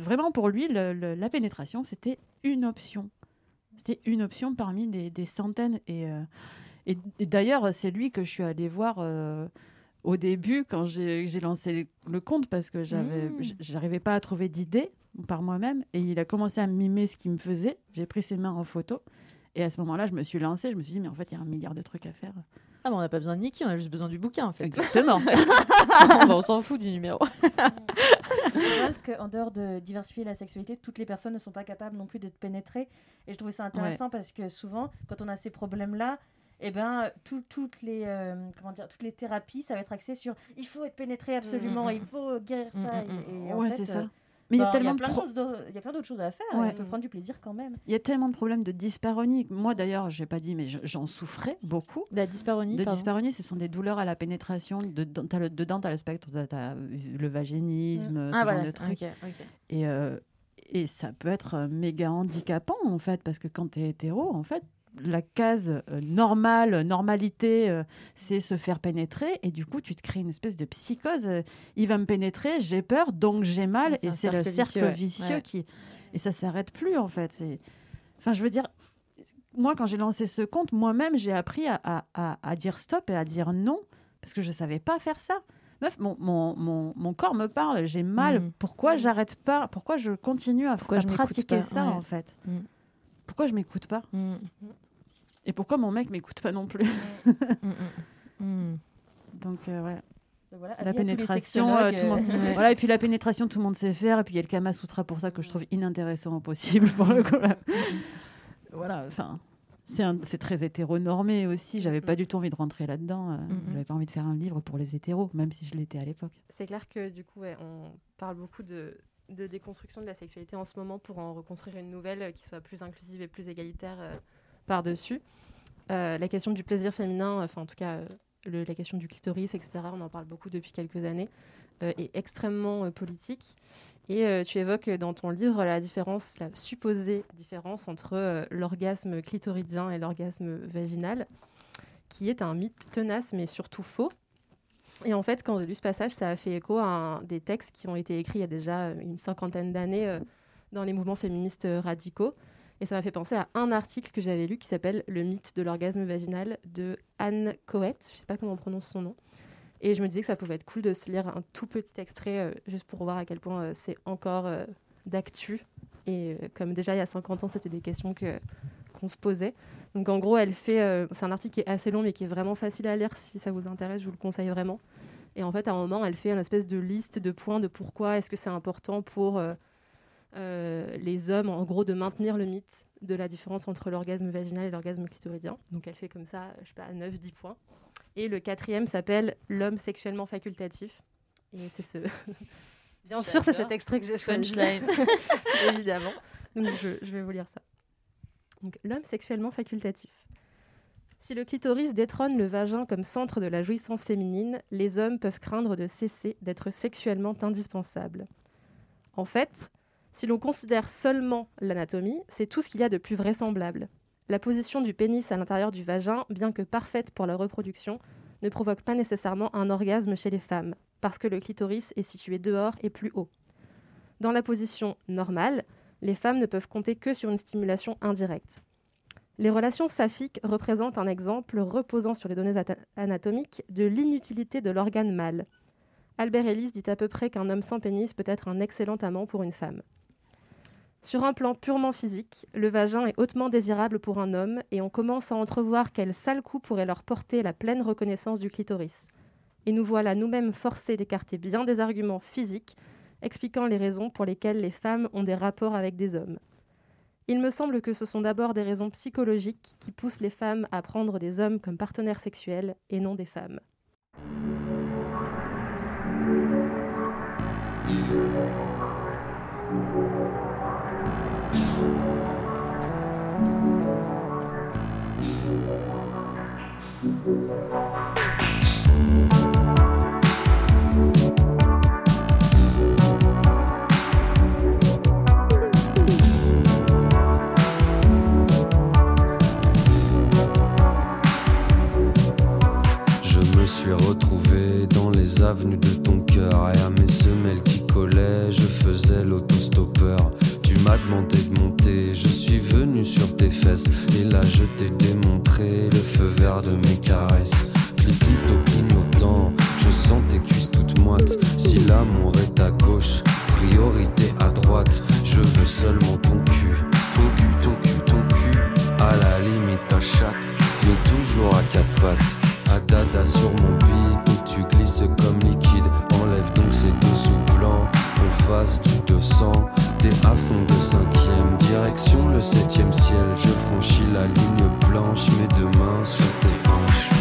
vraiment, pour lui, le- le- la pénétration, c'était une option. C'était une option parmi des, des centaines. Et, euh, et, et d'ailleurs, c'est lui que je suis allée voir euh, au début quand j'ai lancé le, compte parce que j'avais, Mmh. j'arrivais pas à trouver d'idées par moi-même. Et il a commencé à mimer ce qu'il me faisait. J'ai pris ses mains en photo. Et à ce moment-là, je me suis lancée. Je me suis dit, mais en fait, il y a un milliard de trucs à faire. Ah, bah, on n'a pas besoin de Niki, on a juste besoin du bouquin, en fait. Exactement. On s'en fout du numéro. Parce qu'en dehors de diversifier la sexualité, toutes les personnes ne sont pas capables non plus d'être pénétrées. Et je trouvais ça intéressant parce que souvent, quand on a ces problèmes-là, eh ben, tout- toutes, les, euh, comment dire, toutes les thérapies, ça va être axé sur il faut être pénétré absolument, Mm, mm, il faut guérir ça. Mm, mm, et, et en ouais, fait, c'est ça. Mais il y a tellement de plein de pro- choses d'au- il y a plein d'autres choses à faire. Ouais. On peut prendre du plaisir quand même. Il y a tellement de problèmes de dysparonie. Moi, d'ailleurs, je n'ai pas dit, mais je- j'en souffrais beaucoup. La dysparonie, De pardon. dysparonie, ce sont des douleurs à la pénétration. Dedans, tu as le, dedans, t'as le spectre, tu as, le vaginisme, ce Ah, voilà, genre de c'est- trucs. Et, euh, et ça peut être euh, méga handicapant, en fait, parce que quand tu es hétéro, en fait, la case euh, normale, normalité, euh, c'est se faire pénétrer. Et du coup, tu te crées une espèce de psychose. euh, il va me pénétrer, j'ai peur, donc j'ai mal. Et c'est le cercle vicieux, ouais. vicieux Ouais. qui. Et ça s'arrête plus, en fait. Enfin, je veux dire, moi, quand j'ai lancé ce compte, moi-même, j'ai appris à, à- à- à dire stop et à dire non, parce que je savais pas faire ça. Meuf, mon, mon, mon, mon corps me parle, j'ai mal. Mhm. Pourquoi j'arrête pas? Pourquoi je continue à, Pourquoi je pratiquer ça, Ouais. en fait? Mhm. Pourquoi je m'écoute pas? Mm, Et pourquoi mon mec m'écoute pas non plus mm, mm, mm. Donc, euh, ouais. Donc voilà, La pénétration, euh, sexologues, tout le monde... euh, Ouais. Voilà, et puis la pénétration, tout le monde sait faire. Et puis il y a le Kama Sutra pour ça que je trouve inintéressant au possible. Pour le coup, là. voilà, enfin, c'est un- très hétéronormé aussi. J'avais pas du tout envie de rentrer là-dedans. euh, Mhm. J'avais pas envie de faire un livre pour les hétéros, même si je l'étais à l'époque. C'est clair que du coup, ouais, on parle beaucoup de, de déconstruction de la sexualité en ce moment pour en reconstruire une nouvelle euh, qui soit plus inclusive et plus égalitaire euh, par-dessus. Euh, la question du plaisir féminin, enfin en tout cas euh, la question du clitoris, etc., on en parle beaucoup depuis quelques années, euh, est extrêmement euh, politique. Et euh, tu évoques dans ton livre la différence, la supposée différence entre euh, l'orgasme clitoridien et l'orgasme vaginal, qui est un mythe tenace mais surtout faux. Et en fait, quand j'ai lu ce passage, ça a fait écho à des textes qui ont été écrits il y a déjà euh, une cinquantaine d'années euh, dans les mouvements féministes euh, radicaux. Et ça m'a fait penser à un article que j'avais lu qui s'appelle Le mythe de l'orgasme vaginal de Anne Coët. Je ne sais pas comment on prononce son nom. Et je me disais que ça pouvait être cool de se lire un tout petit extrait euh, juste pour voir à quel point euh, c'est encore euh, d'actu. Et comme déjà il y a 50 ans, c'était des questions que- qu'on se posait. Donc en gros, elle fait. c'est un article qui est assez long, mais qui est vraiment facile à lire si ça vous intéresse. Je vous le conseille vraiment. Et en fait, à un moment, elle fait une espèce de liste de points de pourquoi est-ce que c'est important pour euh, euh, les hommes, en gros, de maintenir le mythe de la différence entre l'orgasme vaginal et l'orgasme clitoridien. Donc elle fait comme ça, je sais pas, 9-10 points. Et le quatrième s'appelle l'homme sexuellement facultatif. Et c'est ce. Bien sûr, c'est cet extrait que j'ai choisi. Punchline. Évidemment. Donc je, je vais vous lire ça. Donc l'homme sexuellement facultatif. Si le clitoris détrône le vagin comme centre de la jouissance féminine, les hommes peuvent craindre de cesser d'être sexuellement indispensables. En fait, si l'on considère seulement l'anatomie, c'est tout ce qu'il y a de plus vraisemblable. La position du pénis à l'intérieur du vagin, bien que parfaite pour la reproduction, ne provoque pas nécessairement un orgasme chez les femmes, parce que le clitoris est situé dehors et plus haut. Dans la position normale, les femmes ne peuvent compter que sur une stimulation indirecte. Les relations saphiques représentent un exemple reposant sur les données anatomiques de l'inutilité de l'organe mâle. Albert Ellis dit à peu près qu'un homme sans pénis peut être un excellent amant pour une femme. Sur un plan purement physique, le vagin est hautement désirable pour un homme et on commence à entrevoir quel sale coup pourrait leur porter la pleine reconnaissance du clitoris. et nous voilà nous-mêmes forcés d'écarter bien des arguments physiques expliquant les raisons pour lesquelles les femmes ont des rapports avec des hommes. Il me semble que ce sont d'abord des raisons psychologiques qui poussent les femmes à prendre des hommes comme partenaires sexuels et non des femmes. Avenues de ton cœur et à mes semelles qui collaient, je faisais l'autostoppeur. Tu m'as demandé de monter, je suis venu sur tes fesses et là je t'ai démontré le feu vert de mes caresses. Cliquito clignotant, je sens tes cuisses toutes moites. Si l'amour est à gauche, priorité à droite. Je veux seulement ton cul, ton cul, ton cul, ton cul. À la limite ta chatte, mais toujours à quatre pattes. À dada sur mon beat glisses comme liquide. Enlève donc ces dessous blancs, qu'on fasse du 200. T'es à fond de cinquième, direction le septième ciel. Je franchis la ligne blanche, mes deux mains sur tes hanches.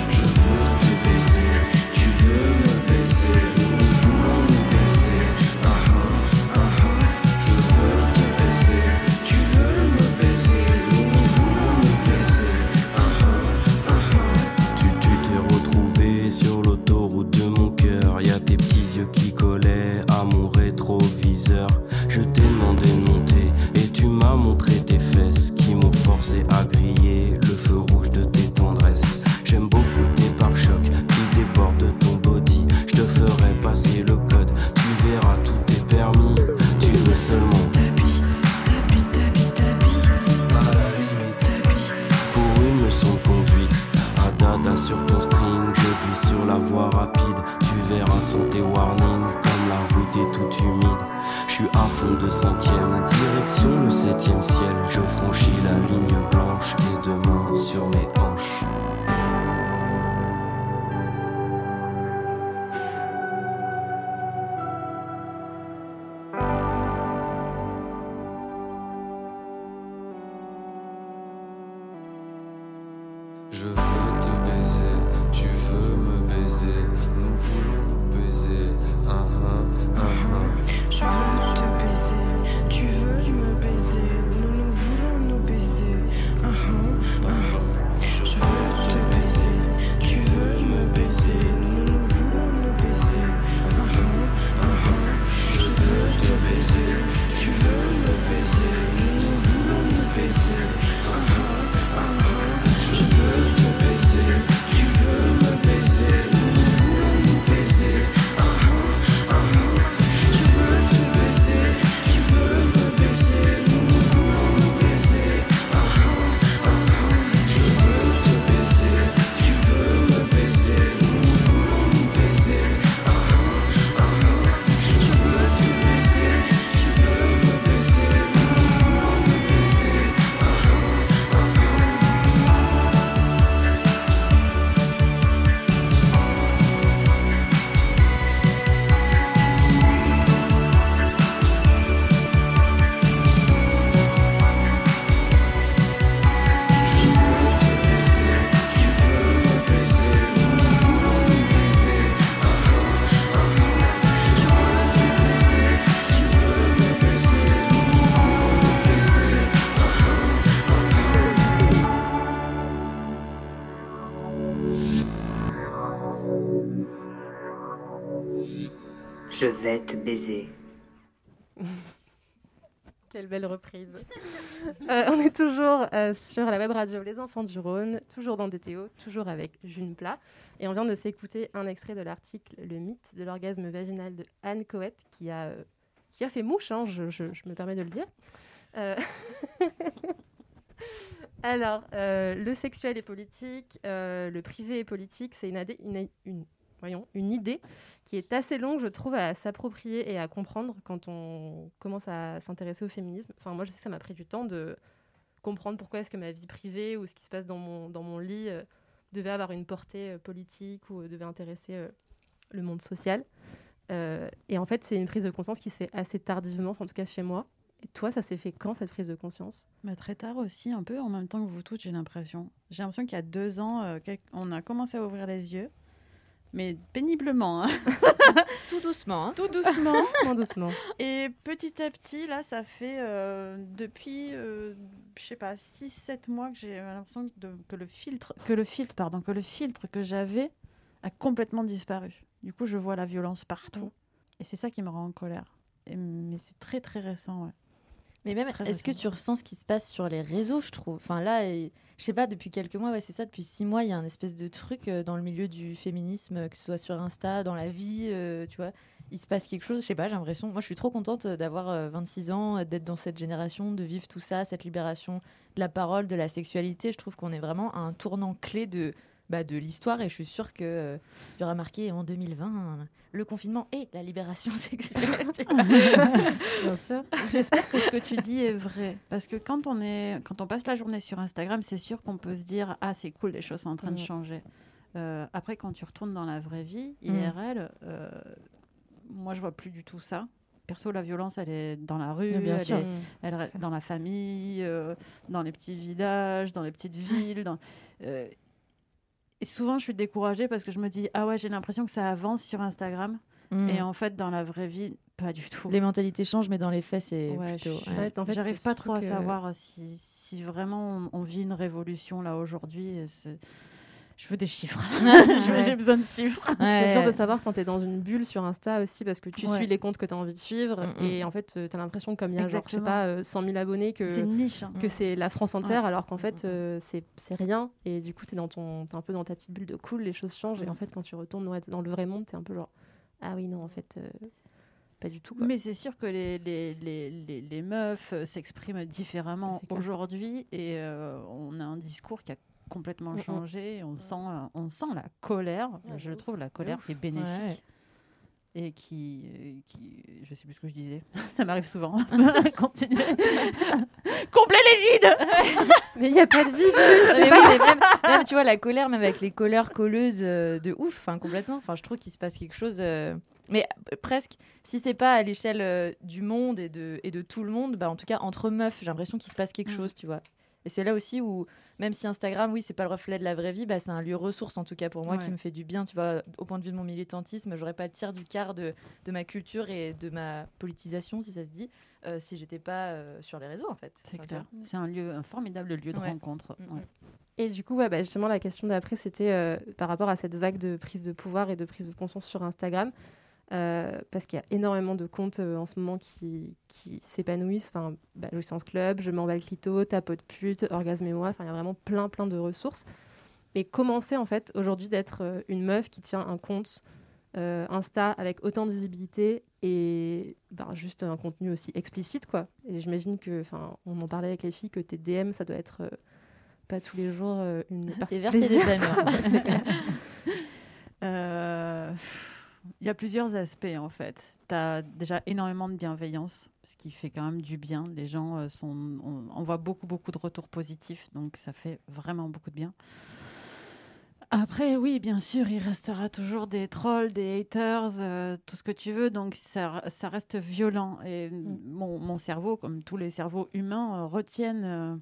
Reprise. Euh, on est toujours euh, sur la web radio Les Enfants du Rhône, toujours dans DTO, toujours avec June Plat. Et on vient de s'écouter un extrait de l'article Le mythe de l'orgasme vaginal de Anne Coët, qui a, euh, qui a fait mouche, hein, je, me permets de le dire. Alors, le sexuel est politique, le privé est politique, c'est une, une idée qui est assez longue, je trouve, à s'approprier et à comprendre quand on commence à s'intéresser au féminisme. Enfin, moi, je sais que ça m'a pris du temps de comprendre pourquoi est-ce que ma vie privée ou ce qui se passe dans mon, dans mon lit euh, devait avoir une portée euh, politique ou euh, devait intéresser le monde social. Et en fait, c'est une prise de conscience qui se fait assez tardivement, en tout cas chez moi. Et toi, ça s'est fait quand cette prise de conscience? Bah, très tard aussi, un peu en même temps que vous toutes, j'ai l'impression. J'ai l'impression qu'il y a deux ans, on a commencé à ouvrir les yeux, mais péniblement, hein. Tout doucement. hein. tout doucement. Doucement, doucement. Et petit à petit, là, ça fait euh, depuis, euh, je sais pas, 6-7 mois que j'ai l'impression que le filtre, que le filtre, pardon, que le filtre que j'avais a complètement disparu. Du coup, je vois la violence partout, et c'est ça qui me rend en colère. Et- mais c'est très très récent, ouais. Mais même, est-ce que tu ressens ce qui se passe sur les réseaux, je trouve? Enfin là, je sais pas, depuis quelques mois, ouais, c'est ça, depuis six mois, il y a un espèce de truc euh, dans le milieu du féminisme, euh, que ce soit sur Insta, dans la vie, euh, tu vois. Il se passe quelque chose, je sais pas, j'ai l'impression. Moi, je suis trop contente d'avoir euh, 26 ans, d'être dans cette génération, de vivre tout ça, cette libération de la parole, de la sexualité. Je trouve qu'on est vraiment à un tournant clé de, bah, de l'histoire et je suis sûre que euh, y aura marqué en 2020 euh, le confinement et la libération sexuelle. Bien sûr. J'espère que ce que tu dis est vrai. Parce que quand on, est, quand on passe la journée sur Instagram, c'est sûr qu'on peut se dire Ah, c'est cool, les choses sont en train de Mm. changer. Euh, après, quand tu retournes dans la vraie vie, Mm. IRL, euh, moi, je vois plus du tout ça. Perso, la violence, elle est dans la rue, Bien elle sûr. est elle reste dans la famille, euh, dans les petits villages, dans les petites villes. dans- euh, et souvent, je suis découragée parce que je me dis Ah ouais, j'ai l'impression que ça avance sur Instagram. Mm. Et en fait, dans la vraie vie, pas du tout. Les mentalités changent, mais dans les faits, c'est Ouais, plutôt. je- ouais. Ouais, en fait, J'arrive pas trop à savoir si, si vraiment on, on vit une révolution là aujourd'hui. C'est- Je veux des chiffres. J'ai besoin de chiffres. C'est dur de savoir quand tu es dans une bulle sur Insta aussi parce que tu Ouais. suis les comptes que tu as envie de suivre Mm, mm. et en fait tu as l'impression que comme il y a genre, je sais pas euh, 100 000 abonnés C'est que, une niche. hein. que c'est la France entière alors qu'en fait mm, euh, c'est c'est rien et du coup tu es, dans ton, t'es un peu dans ta petite bulle de cool, les choses changent et en fait quand tu retournes ouais, dans le vrai monde tu es un peu genre ah oui non en fait euh, pas du tout quoi. Mais c'est sûr que les, les, les, les, les meufs euh, s'expriment différemment C'est aujourd'hui et euh, on a un discours qui a complètement Mm, mm. changé. On, sent, euh, on sent la colère. Je trouve la colère qui est bénéfique. Et qui, euh, qui. Je sais plus ce que je disais. Ça m'arrive souvent. Continuez. Les vides Mais il n'y a pas de vide mais oui, mais même, même, tu vois, la colère, même avec les colleurs colleuses euh, de ouf, enfin, complètement. Enfin, je trouve qu'il se passe quelque chose. euh, Mais presque, si c'est pas à l'échelle euh, du monde et de, et de tout le monde, bah, en tout cas, entre meufs, j'ai l'impression qu'il se passe quelque Mm. chose, tu vois. Et c'est là aussi où, même si Instagram, oui, c'est pas le reflet de la vraie vie, bah, c'est un lieu ressource, en tout cas pour moi, qui me fait du bien, tu vois. Au point de vue de mon militantisme, j'aurais pas le tiers du quart de, de ma culture et de ma politisation, si ça se dit, euh, si j'étais pas euh, sur les réseaux, en fait. C'est Enfin, clair. C'est un lieu, un formidable lieu de Ouais. rencontre. Mm, Ouais. Et du coup, ouais, bah, justement, la question d'après, c'était euh, par rapport à cette vague de prise de pouvoir et de prise de conscience sur Instagram. Euh, parce qu'il y a énormément de comptes euh, en ce moment qui, qui s'épanouissent. Enfin, bah, Jouissance Club, Je m'en bats le clito, Tapote pute, Orgasme et moi. Enfin, il y a vraiment plein, plein de ressources. Mais comment c'est, en fait, aujourd'hui d'être euh, une meuf qui tient un compte Insta avec autant de visibilité et bah, juste un contenu aussi explicite, quoi? Et j'imagine que, enfin, on en parlait avec les filles, que tes DM, ça doit être... pas tous les jours une partie Des de vertes et des Il y a plusieurs aspects en fait. Tu as déjà énormément de bienveillance, ce qui fait quand même du bien. Les gens euh, sont. On, on voit beaucoup, beaucoup de retours positifs, donc ça fait vraiment beaucoup de bien. Après, oui, bien sûr, il restera toujours des trolls, des haters, euh, tout ce que tu veux, donc ça, ça reste violent. Et mon, mon cerveau, comme tous les cerveaux humains, euh, retiennent euh,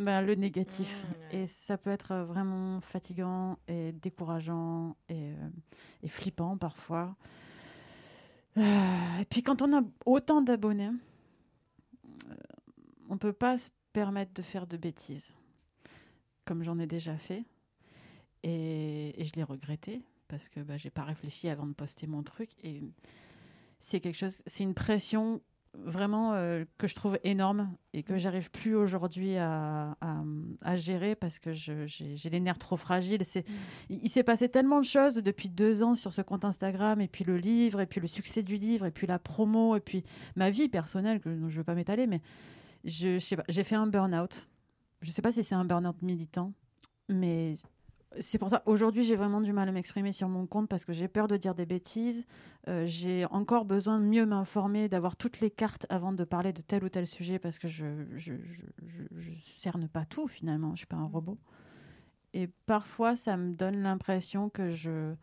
ben, le négatif. Et ça peut être euh, vraiment fatigant et décourageant et, euh, et flippant parfois. Euh, et puis quand on a autant d'abonnés, euh, on ne peut pas se permettre de faire de bêtises, comme j'en ai déjà fait. Et, et je l'ai regretté parce que bah, j'ai pas réfléchi avant de poster mon truc. Et c'est quelque chose, c'est une pression vraiment euh, que je trouve énorme et que j'arrive plus aujourd'hui à, à- à gérer parce que j'ai les nerfs trop fragiles. C'est, il, il s'est passé tellement de choses depuis deux ans sur ce compte Instagram et puis le livre et puis le succès du livre et puis la promo et puis ma vie personnelle que dont je veux pas m'étaler mais je, je sais pas, j'ai fait un burn-out. Je sais pas si c'est un burn-out militant, mais c'est pour ça, aujourd'hui, j'ai vraiment du mal à m'exprimer sur mon compte parce que j'ai peur de dire des bêtises. Euh, j'ai encore besoin de mieux m'informer, d'avoir toutes les cartes avant de parler de tel ou tel sujet parce que je je cerne pas tout finalement, je suis pas un robot. Et parfois, ça me donne l'impression que je,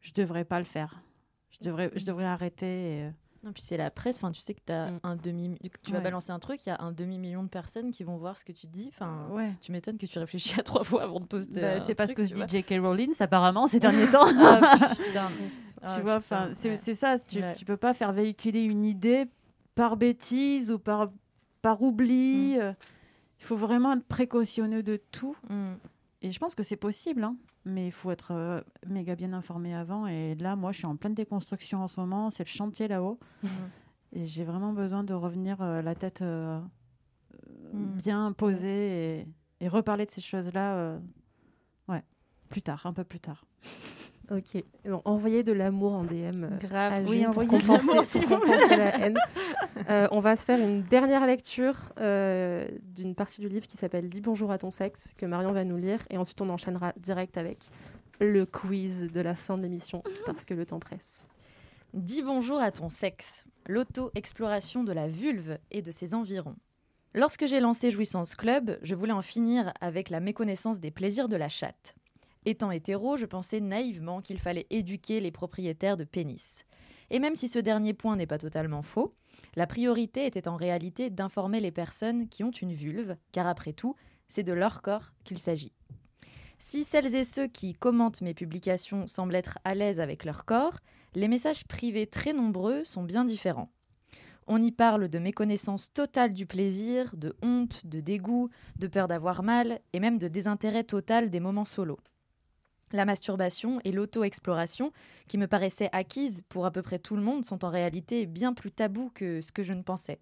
je devrais pas le faire. Je devrais, je devrais arrêter. euh, Non, puis c'est la presse. Enfin, tu sais que as Mm. un demi. Tu vas Ouais. balancer un truc, il y a un demi million de personnes qui vont voir ce que tu dis. Enfin, ouais. tu m'étonnes que tu réfléchis à trois fois avant de poster. Bah, c'est pas ce truc, que se dit J.K. Rowling apparemment ces derniers temps. Ah, putain. Ah, tu vois, enfin, c'est ouais. ça. Tu, tu peux pas faire véhiculer une idée par bêtise ou par par Mm. oubli. euh, Il faut vraiment être précautionneux de tout. Mm. Et je pense que c'est possible, hein, mais il faut être euh, méga bien informé avant. Et là, moi, je suis en pleine déconstruction en ce moment. C'est le chantier là-haut. Mm. Et j'ai vraiment besoin de revenir euh, la tête euh, euh, Mm. bien posée et, et reparler de ces choses-là. euh, ouais, plus tard, un peu plus tard. Ok. Bon, envoyez de l'amour en DM. Grave. à Oui, envoyez de l'amour, pour vous la haine. Euh, on va se faire une dernière lecture euh, d'une partie du livre qui s'appelle Dis bonjour à ton sexe, que Marion va nous lire. Et ensuite, on enchaînera direct avec le quiz de la fin de l'émission, parce que le temps presse. Dis bonjour à ton sexe, l'auto-exploration de la vulve et de ses environs. Lorsque j'ai lancé Jouissance Club, je voulais en finir avec la méconnaissance des plaisirs de la chatte. Étant hétéro, je pensais naïvement qu'il fallait éduquer les propriétaires de pénis. Et même si ce dernier point n'est pas totalement faux, la priorité était en réalité d'informer les personnes qui ont une vulve, car après tout, c'est de leur corps qu'il s'agit. Si celles et ceux qui commentent mes publications semblent être à l'aise avec leur corps, les messages privés très nombreux sont bien différents. On y parle de méconnaissance totale du plaisir, de honte, de dégoût, de peur d'avoir mal et même de désintérêt total des moments solos. La masturbation et l'auto-exploration, qui me paraissaient acquises pour à peu près tout le monde, sont en réalité bien plus tabous que ce que je ne pensais.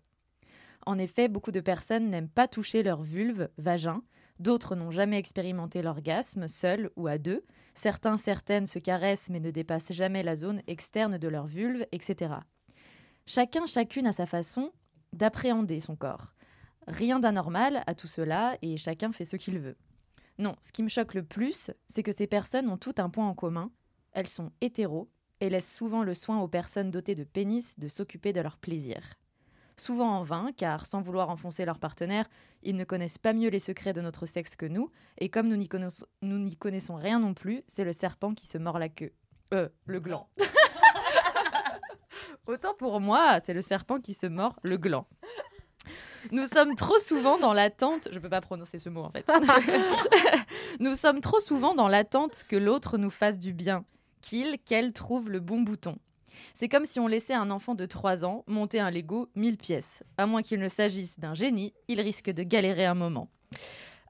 En effet, beaucoup de personnes n'aiment pas toucher leur vulve, vagin, d'autres n'ont jamais expérimenté l'orgasme, seul ou à deux, certains, certaines se caressent mais ne dépassent jamais la zone externe de leur vulve, etc. Chacun, chacune a sa façon d'appréhender son corps. Rien d'anormal à tout cela et chacun fait ce qu'il veut. Non, ce qui me choque le plus, c'est que ces personnes ont tout un point en commun. Elles sont hétéros et laissent souvent le soin aux personnes dotées de pénis de s'occuper de leur plaisir. Souvent en vain, car sans vouloir enfoncer leur partenaire, ils ne connaissent pas mieux les secrets de notre sexe que nous, et comme nous n'y connaissons, nous n'y connaissons rien non plus, c'est le serpent qui se mord la queue. Euh, le gland. Autant pour moi, c'est le serpent qui se mord le gland. Nous sommes trop souvent dans l'attente. Je peux pas prononcer ce mot en fait. nous sommes trop souvent dans l'attente que l'autre nous fasse du bien, qu'il, qu'elle trouve le bon bouton. C'est comme si on laissait un enfant de 3 ans monter un Lego 1000 pièces. À moins qu'il ne s'agisse d'un génie, il risque de galérer un moment.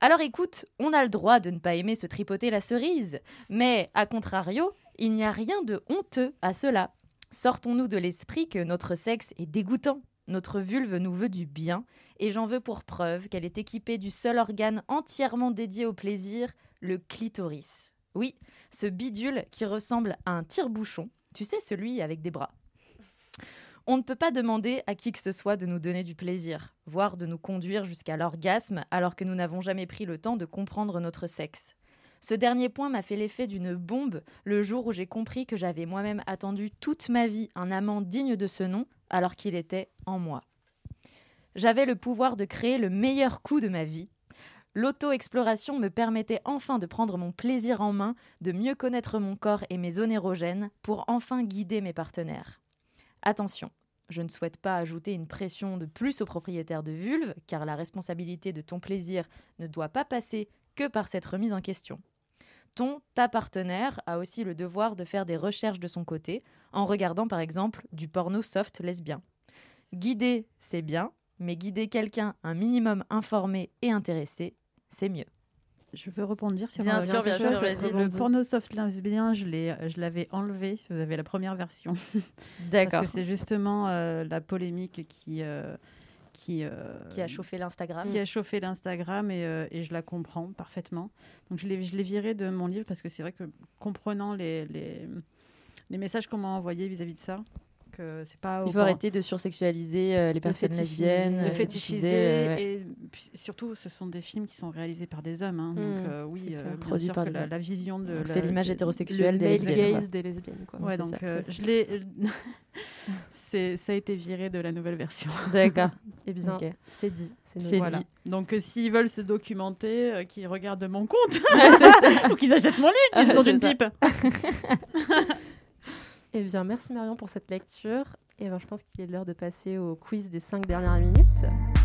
Alors écoute, on a le droit de ne pas aimer se tripoter la cerise, mais à contrario, il n'y a rien de honteux à cela. Sortons-nous de l'esprit que notre sexe est dégoûtant. Notre vulve nous veut du bien, et j'en veux pour preuve qu'elle est équipée du seul organe entièrement dédié au plaisir, le clitoris. Oui, ce bidule qui ressemble à un tire-bouchon, tu sais, celui avec des bras. On ne peut pas demander à qui que ce soit de nous donner du plaisir, voire de nous conduire jusqu'à l'orgasme, alors que nous n'avons jamais pris le temps de comprendre notre sexe. Ce dernier point m'a fait l'effet d'une bombe le jour où j'ai compris que j'avais moi-même attendu toute ma vie un amant digne de ce nom, alors qu'il était en moi. J'avais le pouvoir de créer le meilleur coup de ma vie. L'auto-exploration me permettait enfin de prendre mon plaisir en main, de mieux connaître mon corps et mes zones érogènes pour enfin guider mes partenaires. Attention, je ne souhaite pas ajouter une pression de plus aux propriétaires de vulve, car la responsabilité de ton plaisir ne doit pas passer que par cette remise en question. Ton, ta partenaire a aussi le devoir de faire des recherches de son côté, en regardant par exemple du porno soft lesbien. Guider, c'est bien, mais guider quelqu'un un minimum informé et intéressé, c'est mieux. Je peux rebondir sur Bien sûr, bien sûr, vas-y. Le porno soft lesbien, je l'ai, je l'avais enlevé. si Vous avez la première version. D'accord. Parce que c'est justement euh, la polémique qui euh, qui euh, Qui a chauffé l'Instagram. qui a chauffé l'Instagram et, euh, et je la comprends parfaitement. Donc je l'ai, je l'ai viré de mon livre parce que c'est vrai que comprenant les, les, les messages qu'on m'a envoyés vis-à-vis de ça, que c'est pas. Il au faut arrêter de sursexualiser euh, les personnes fétichiser. lesbiennes. le fétichiser euh, ouais. et puis surtout ce sont des films qui sont réalisés par des hommes hein, Mm, donc euh, oui sûr par que la, vision de la- c'est l'image hétérosexuelle le des lesbiennes. gaze des lesbiennes. Quoi. ouais donc ça. je l'ai ça a été viré de la nouvelle version D'accord. Eh bien, c'est dit. C'est voilà dit. donc euh, s'ils veulent se documenter euh, qu'ils regardent mon compte ou qu'ils achètent mon livre qu'ils ont une pipe Eh bien, merci Marion pour cette lecture. Et ben, je pense qu'il est l'heure de passer au quiz des 5 dernières minutes.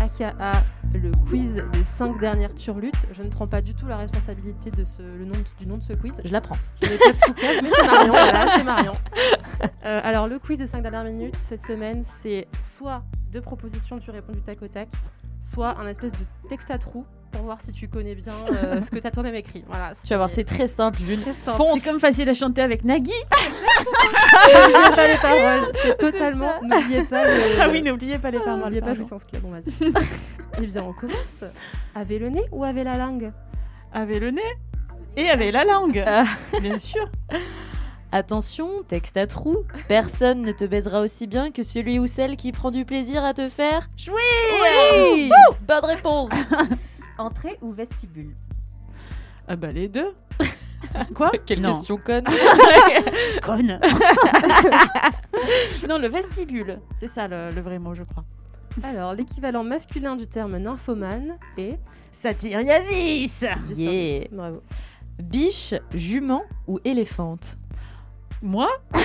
AKA le quiz des 5 dernières turlutes. Je ne prends pas du tout la responsabilité de ce, le nom, du nom de ce quiz. Je la prends. Je mais c'est Marion. voilà, c'est Marion. Euh, alors, le quiz des 5 dernières minutes, cette semaine, c'est soit deux propositions, tu réponds du tac au tac, soit un espèce de texte à trous pour voir si tu connais bien euh, ce que tu as toi-même écrit. Voilà, Tu vas voir, c'est très simple, June. C'est comme facile à chanter avec Nagui. N'oubliez pas les paroles. C'est totalement. N'oubliez pas le. Ah oui, n'oubliez pas les paroles. N'oubliez pas. Jouissance Club, on va dire. eh bien, on commence. Avez le nez ou avez la langue? Avait le nez et avait la langue. Ah. Bien sûr. Attention, texte à trous. Personne ne te baisera aussi bien que celui ou celle qui prend du plaisir à te faire Jouer Oui Bonne réponse Entrée ou vestibule Ah bah les deux. Quoi Quelle Non. question conne Conne. non, le vestibule. C'est ça le, le vrai mot, je crois. Alors, l'équivalent masculin du terme nymphomane est. Satyriasis. 10 sur Yeah. 10. Bravo. Biche, jument ou éléphante? Moi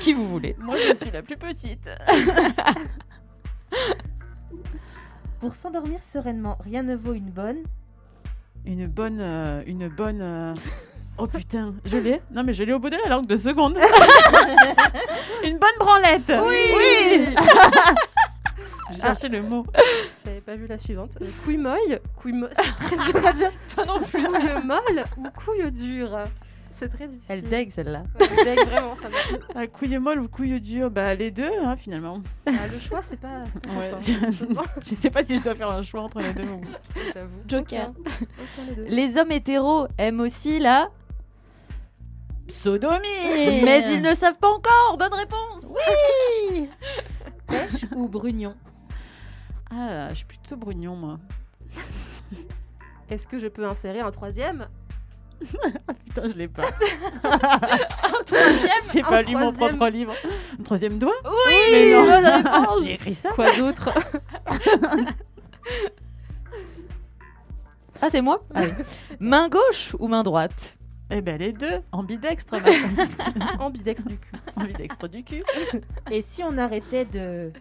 Qui vous voulez Moi, je suis la plus petite. Pour s'endormir sereinement, rien ne vaut une bonne. Une bonne. euh, une bonne. euh, Oh putain, je l'ai Non, mais je l'ai au bout de la langue, deux secondes. une bonne branlette. Oui. Oui J'ai cherché le mot. J'avais pas vu la suivante. Euh, couille molle, couille molle. C'est très dur à dire. Toi non plus Couille molle ou couille dure? C'est très difficile. Elle deg celle-là. Ouais, elle deg, vraiment, ça me- Ah, couille molle ou couille dure Bah, les deux, hein, finalement. Ah, le choix, c'est pas. Ouais, Enfin, je... sais pas si je dois faire un choix entre les deux. ou-. Joker. Aucun. Aucun. Les hommes hétéros aiment aussi la... Sodomie Mais ils ne savent pas encore Bonne réponse Pêche ou brugnon? Ah, je suis plutôt brugnon, moi. Est-ce que je peux insérer un troisième? Putain, je l'ai pas. Troisième J'ai Un pas lu mon propre livre. Un troisième doigt Oui Mais non. Bonne réponse J'ai écrit ça Quoi d'autre Ah, c'est moi Ah oui. Main gauche ou main droite Eh ben les deux, ambidextre, ma- si tu veux. Ambidex du cul. ambidextre du cul. Et si on arrêtait de...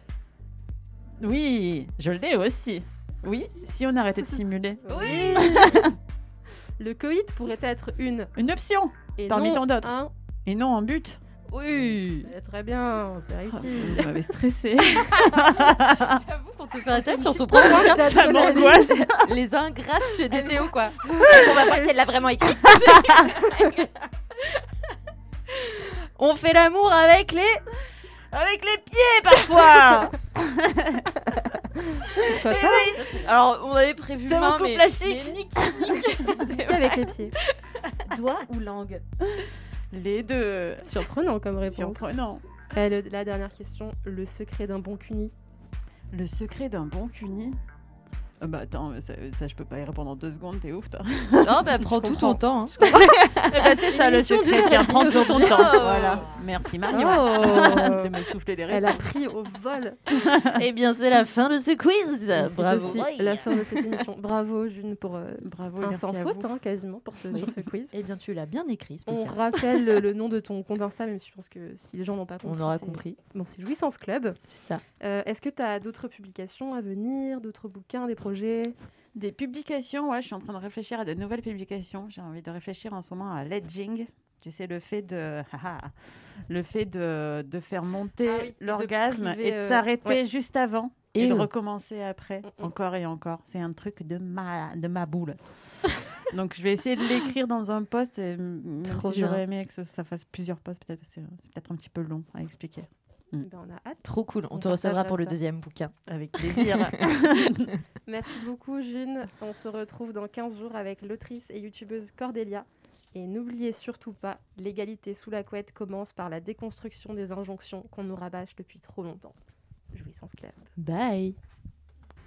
Oui, je l'ai aussi. Oui, si on arrêtait de simuler. Oui Le coït pourrait être une Une option et Parmi non tant d'autres. un. et non un but. Oui Eh, Très bien, c'est réussi. Vous m'avez stressé. J'avoue qu'on te fait un test sur ton propre bouquin. Ça m'angoisse. Les ingrates chez DTO, quoi. On va voir si elle l'a vraiment écrit. On fait l'amour avec les... Avec les pieds parfois. Pourquoi pas Alors, on avait prévu C'est main, couple mais... à chic. mais nique. Avec les pieds Doigt ou langue Les deux. Surprenant comme réponse. Surprenant. Eh, le- la dernière question, le secret d'un bon cuni. Le secret d'un bon cuni. Ah bah attends, mais ça, ça, je peux pas y répondre en deux secondes, t'es ouf toi. Non, bah prends tout ton temps. hein. Eh ben, c'est ça le secret, dure tiens, prends tout ton aujourd'hui. temps. Oh. Voilà, merci Marion Oh. de me souffler les Elle a réponses. pris au vol. Eh bien, c'est la fin de ce quiz. C'est Bravo. aussi la fin de cette émission. Bravo June pour euh, Bravo, un merci sans à faute vous. hein, quasiment pour ce, sur ce quiz. Eh bien, tu l'as bien écrit, ce On bouquin. rappelle le, le nom de ton compte Insta, même si je pense que si les gens n'ont pas compris. On aura c'est- compris. Bon, c'est Jouissance Club. C'est ça. Euh, Est-ce que tu as d'autres publications à venir, d'autres bouquins, des projets Des publications, ouais, je suis en train de réfléchir à de nouvelles publications. J'ai envie de réfléchir en ce moment à l'edging. Tu sais, le fait de, haha, le fait de, de faire monter Ah oui, l'orgasme et de euh, s'arrêter ouais. juste avant et, Et de recommencer après, encore et encore. C'est un truc de ma, de ma boule. Donc, je vais essayer de l'écrire dans un post. Et, si j'aurais aimé que ce- ça fasse plusieurs posts, peut-être c'est peut-être un petit peu long à expliquer. Mm. Ben, On a hâte. Trop cool. On, On te recevra pour le deuxième bouquin. Avec plaisir. Merci beaucoup, June. On se retrouve dans 15 jours avec l'autrice et youtubeuse Cordélia. Et n'oubliez surtout pas, l'égalité sous la couette commence par la déconstruction des injonctions qu'on nous rabâche depuis trop longtemps. Jouissance Club. Bye.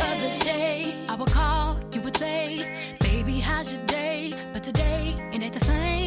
Other day, I would call, you would say, Baby, how's your day? But today, it ain't the same.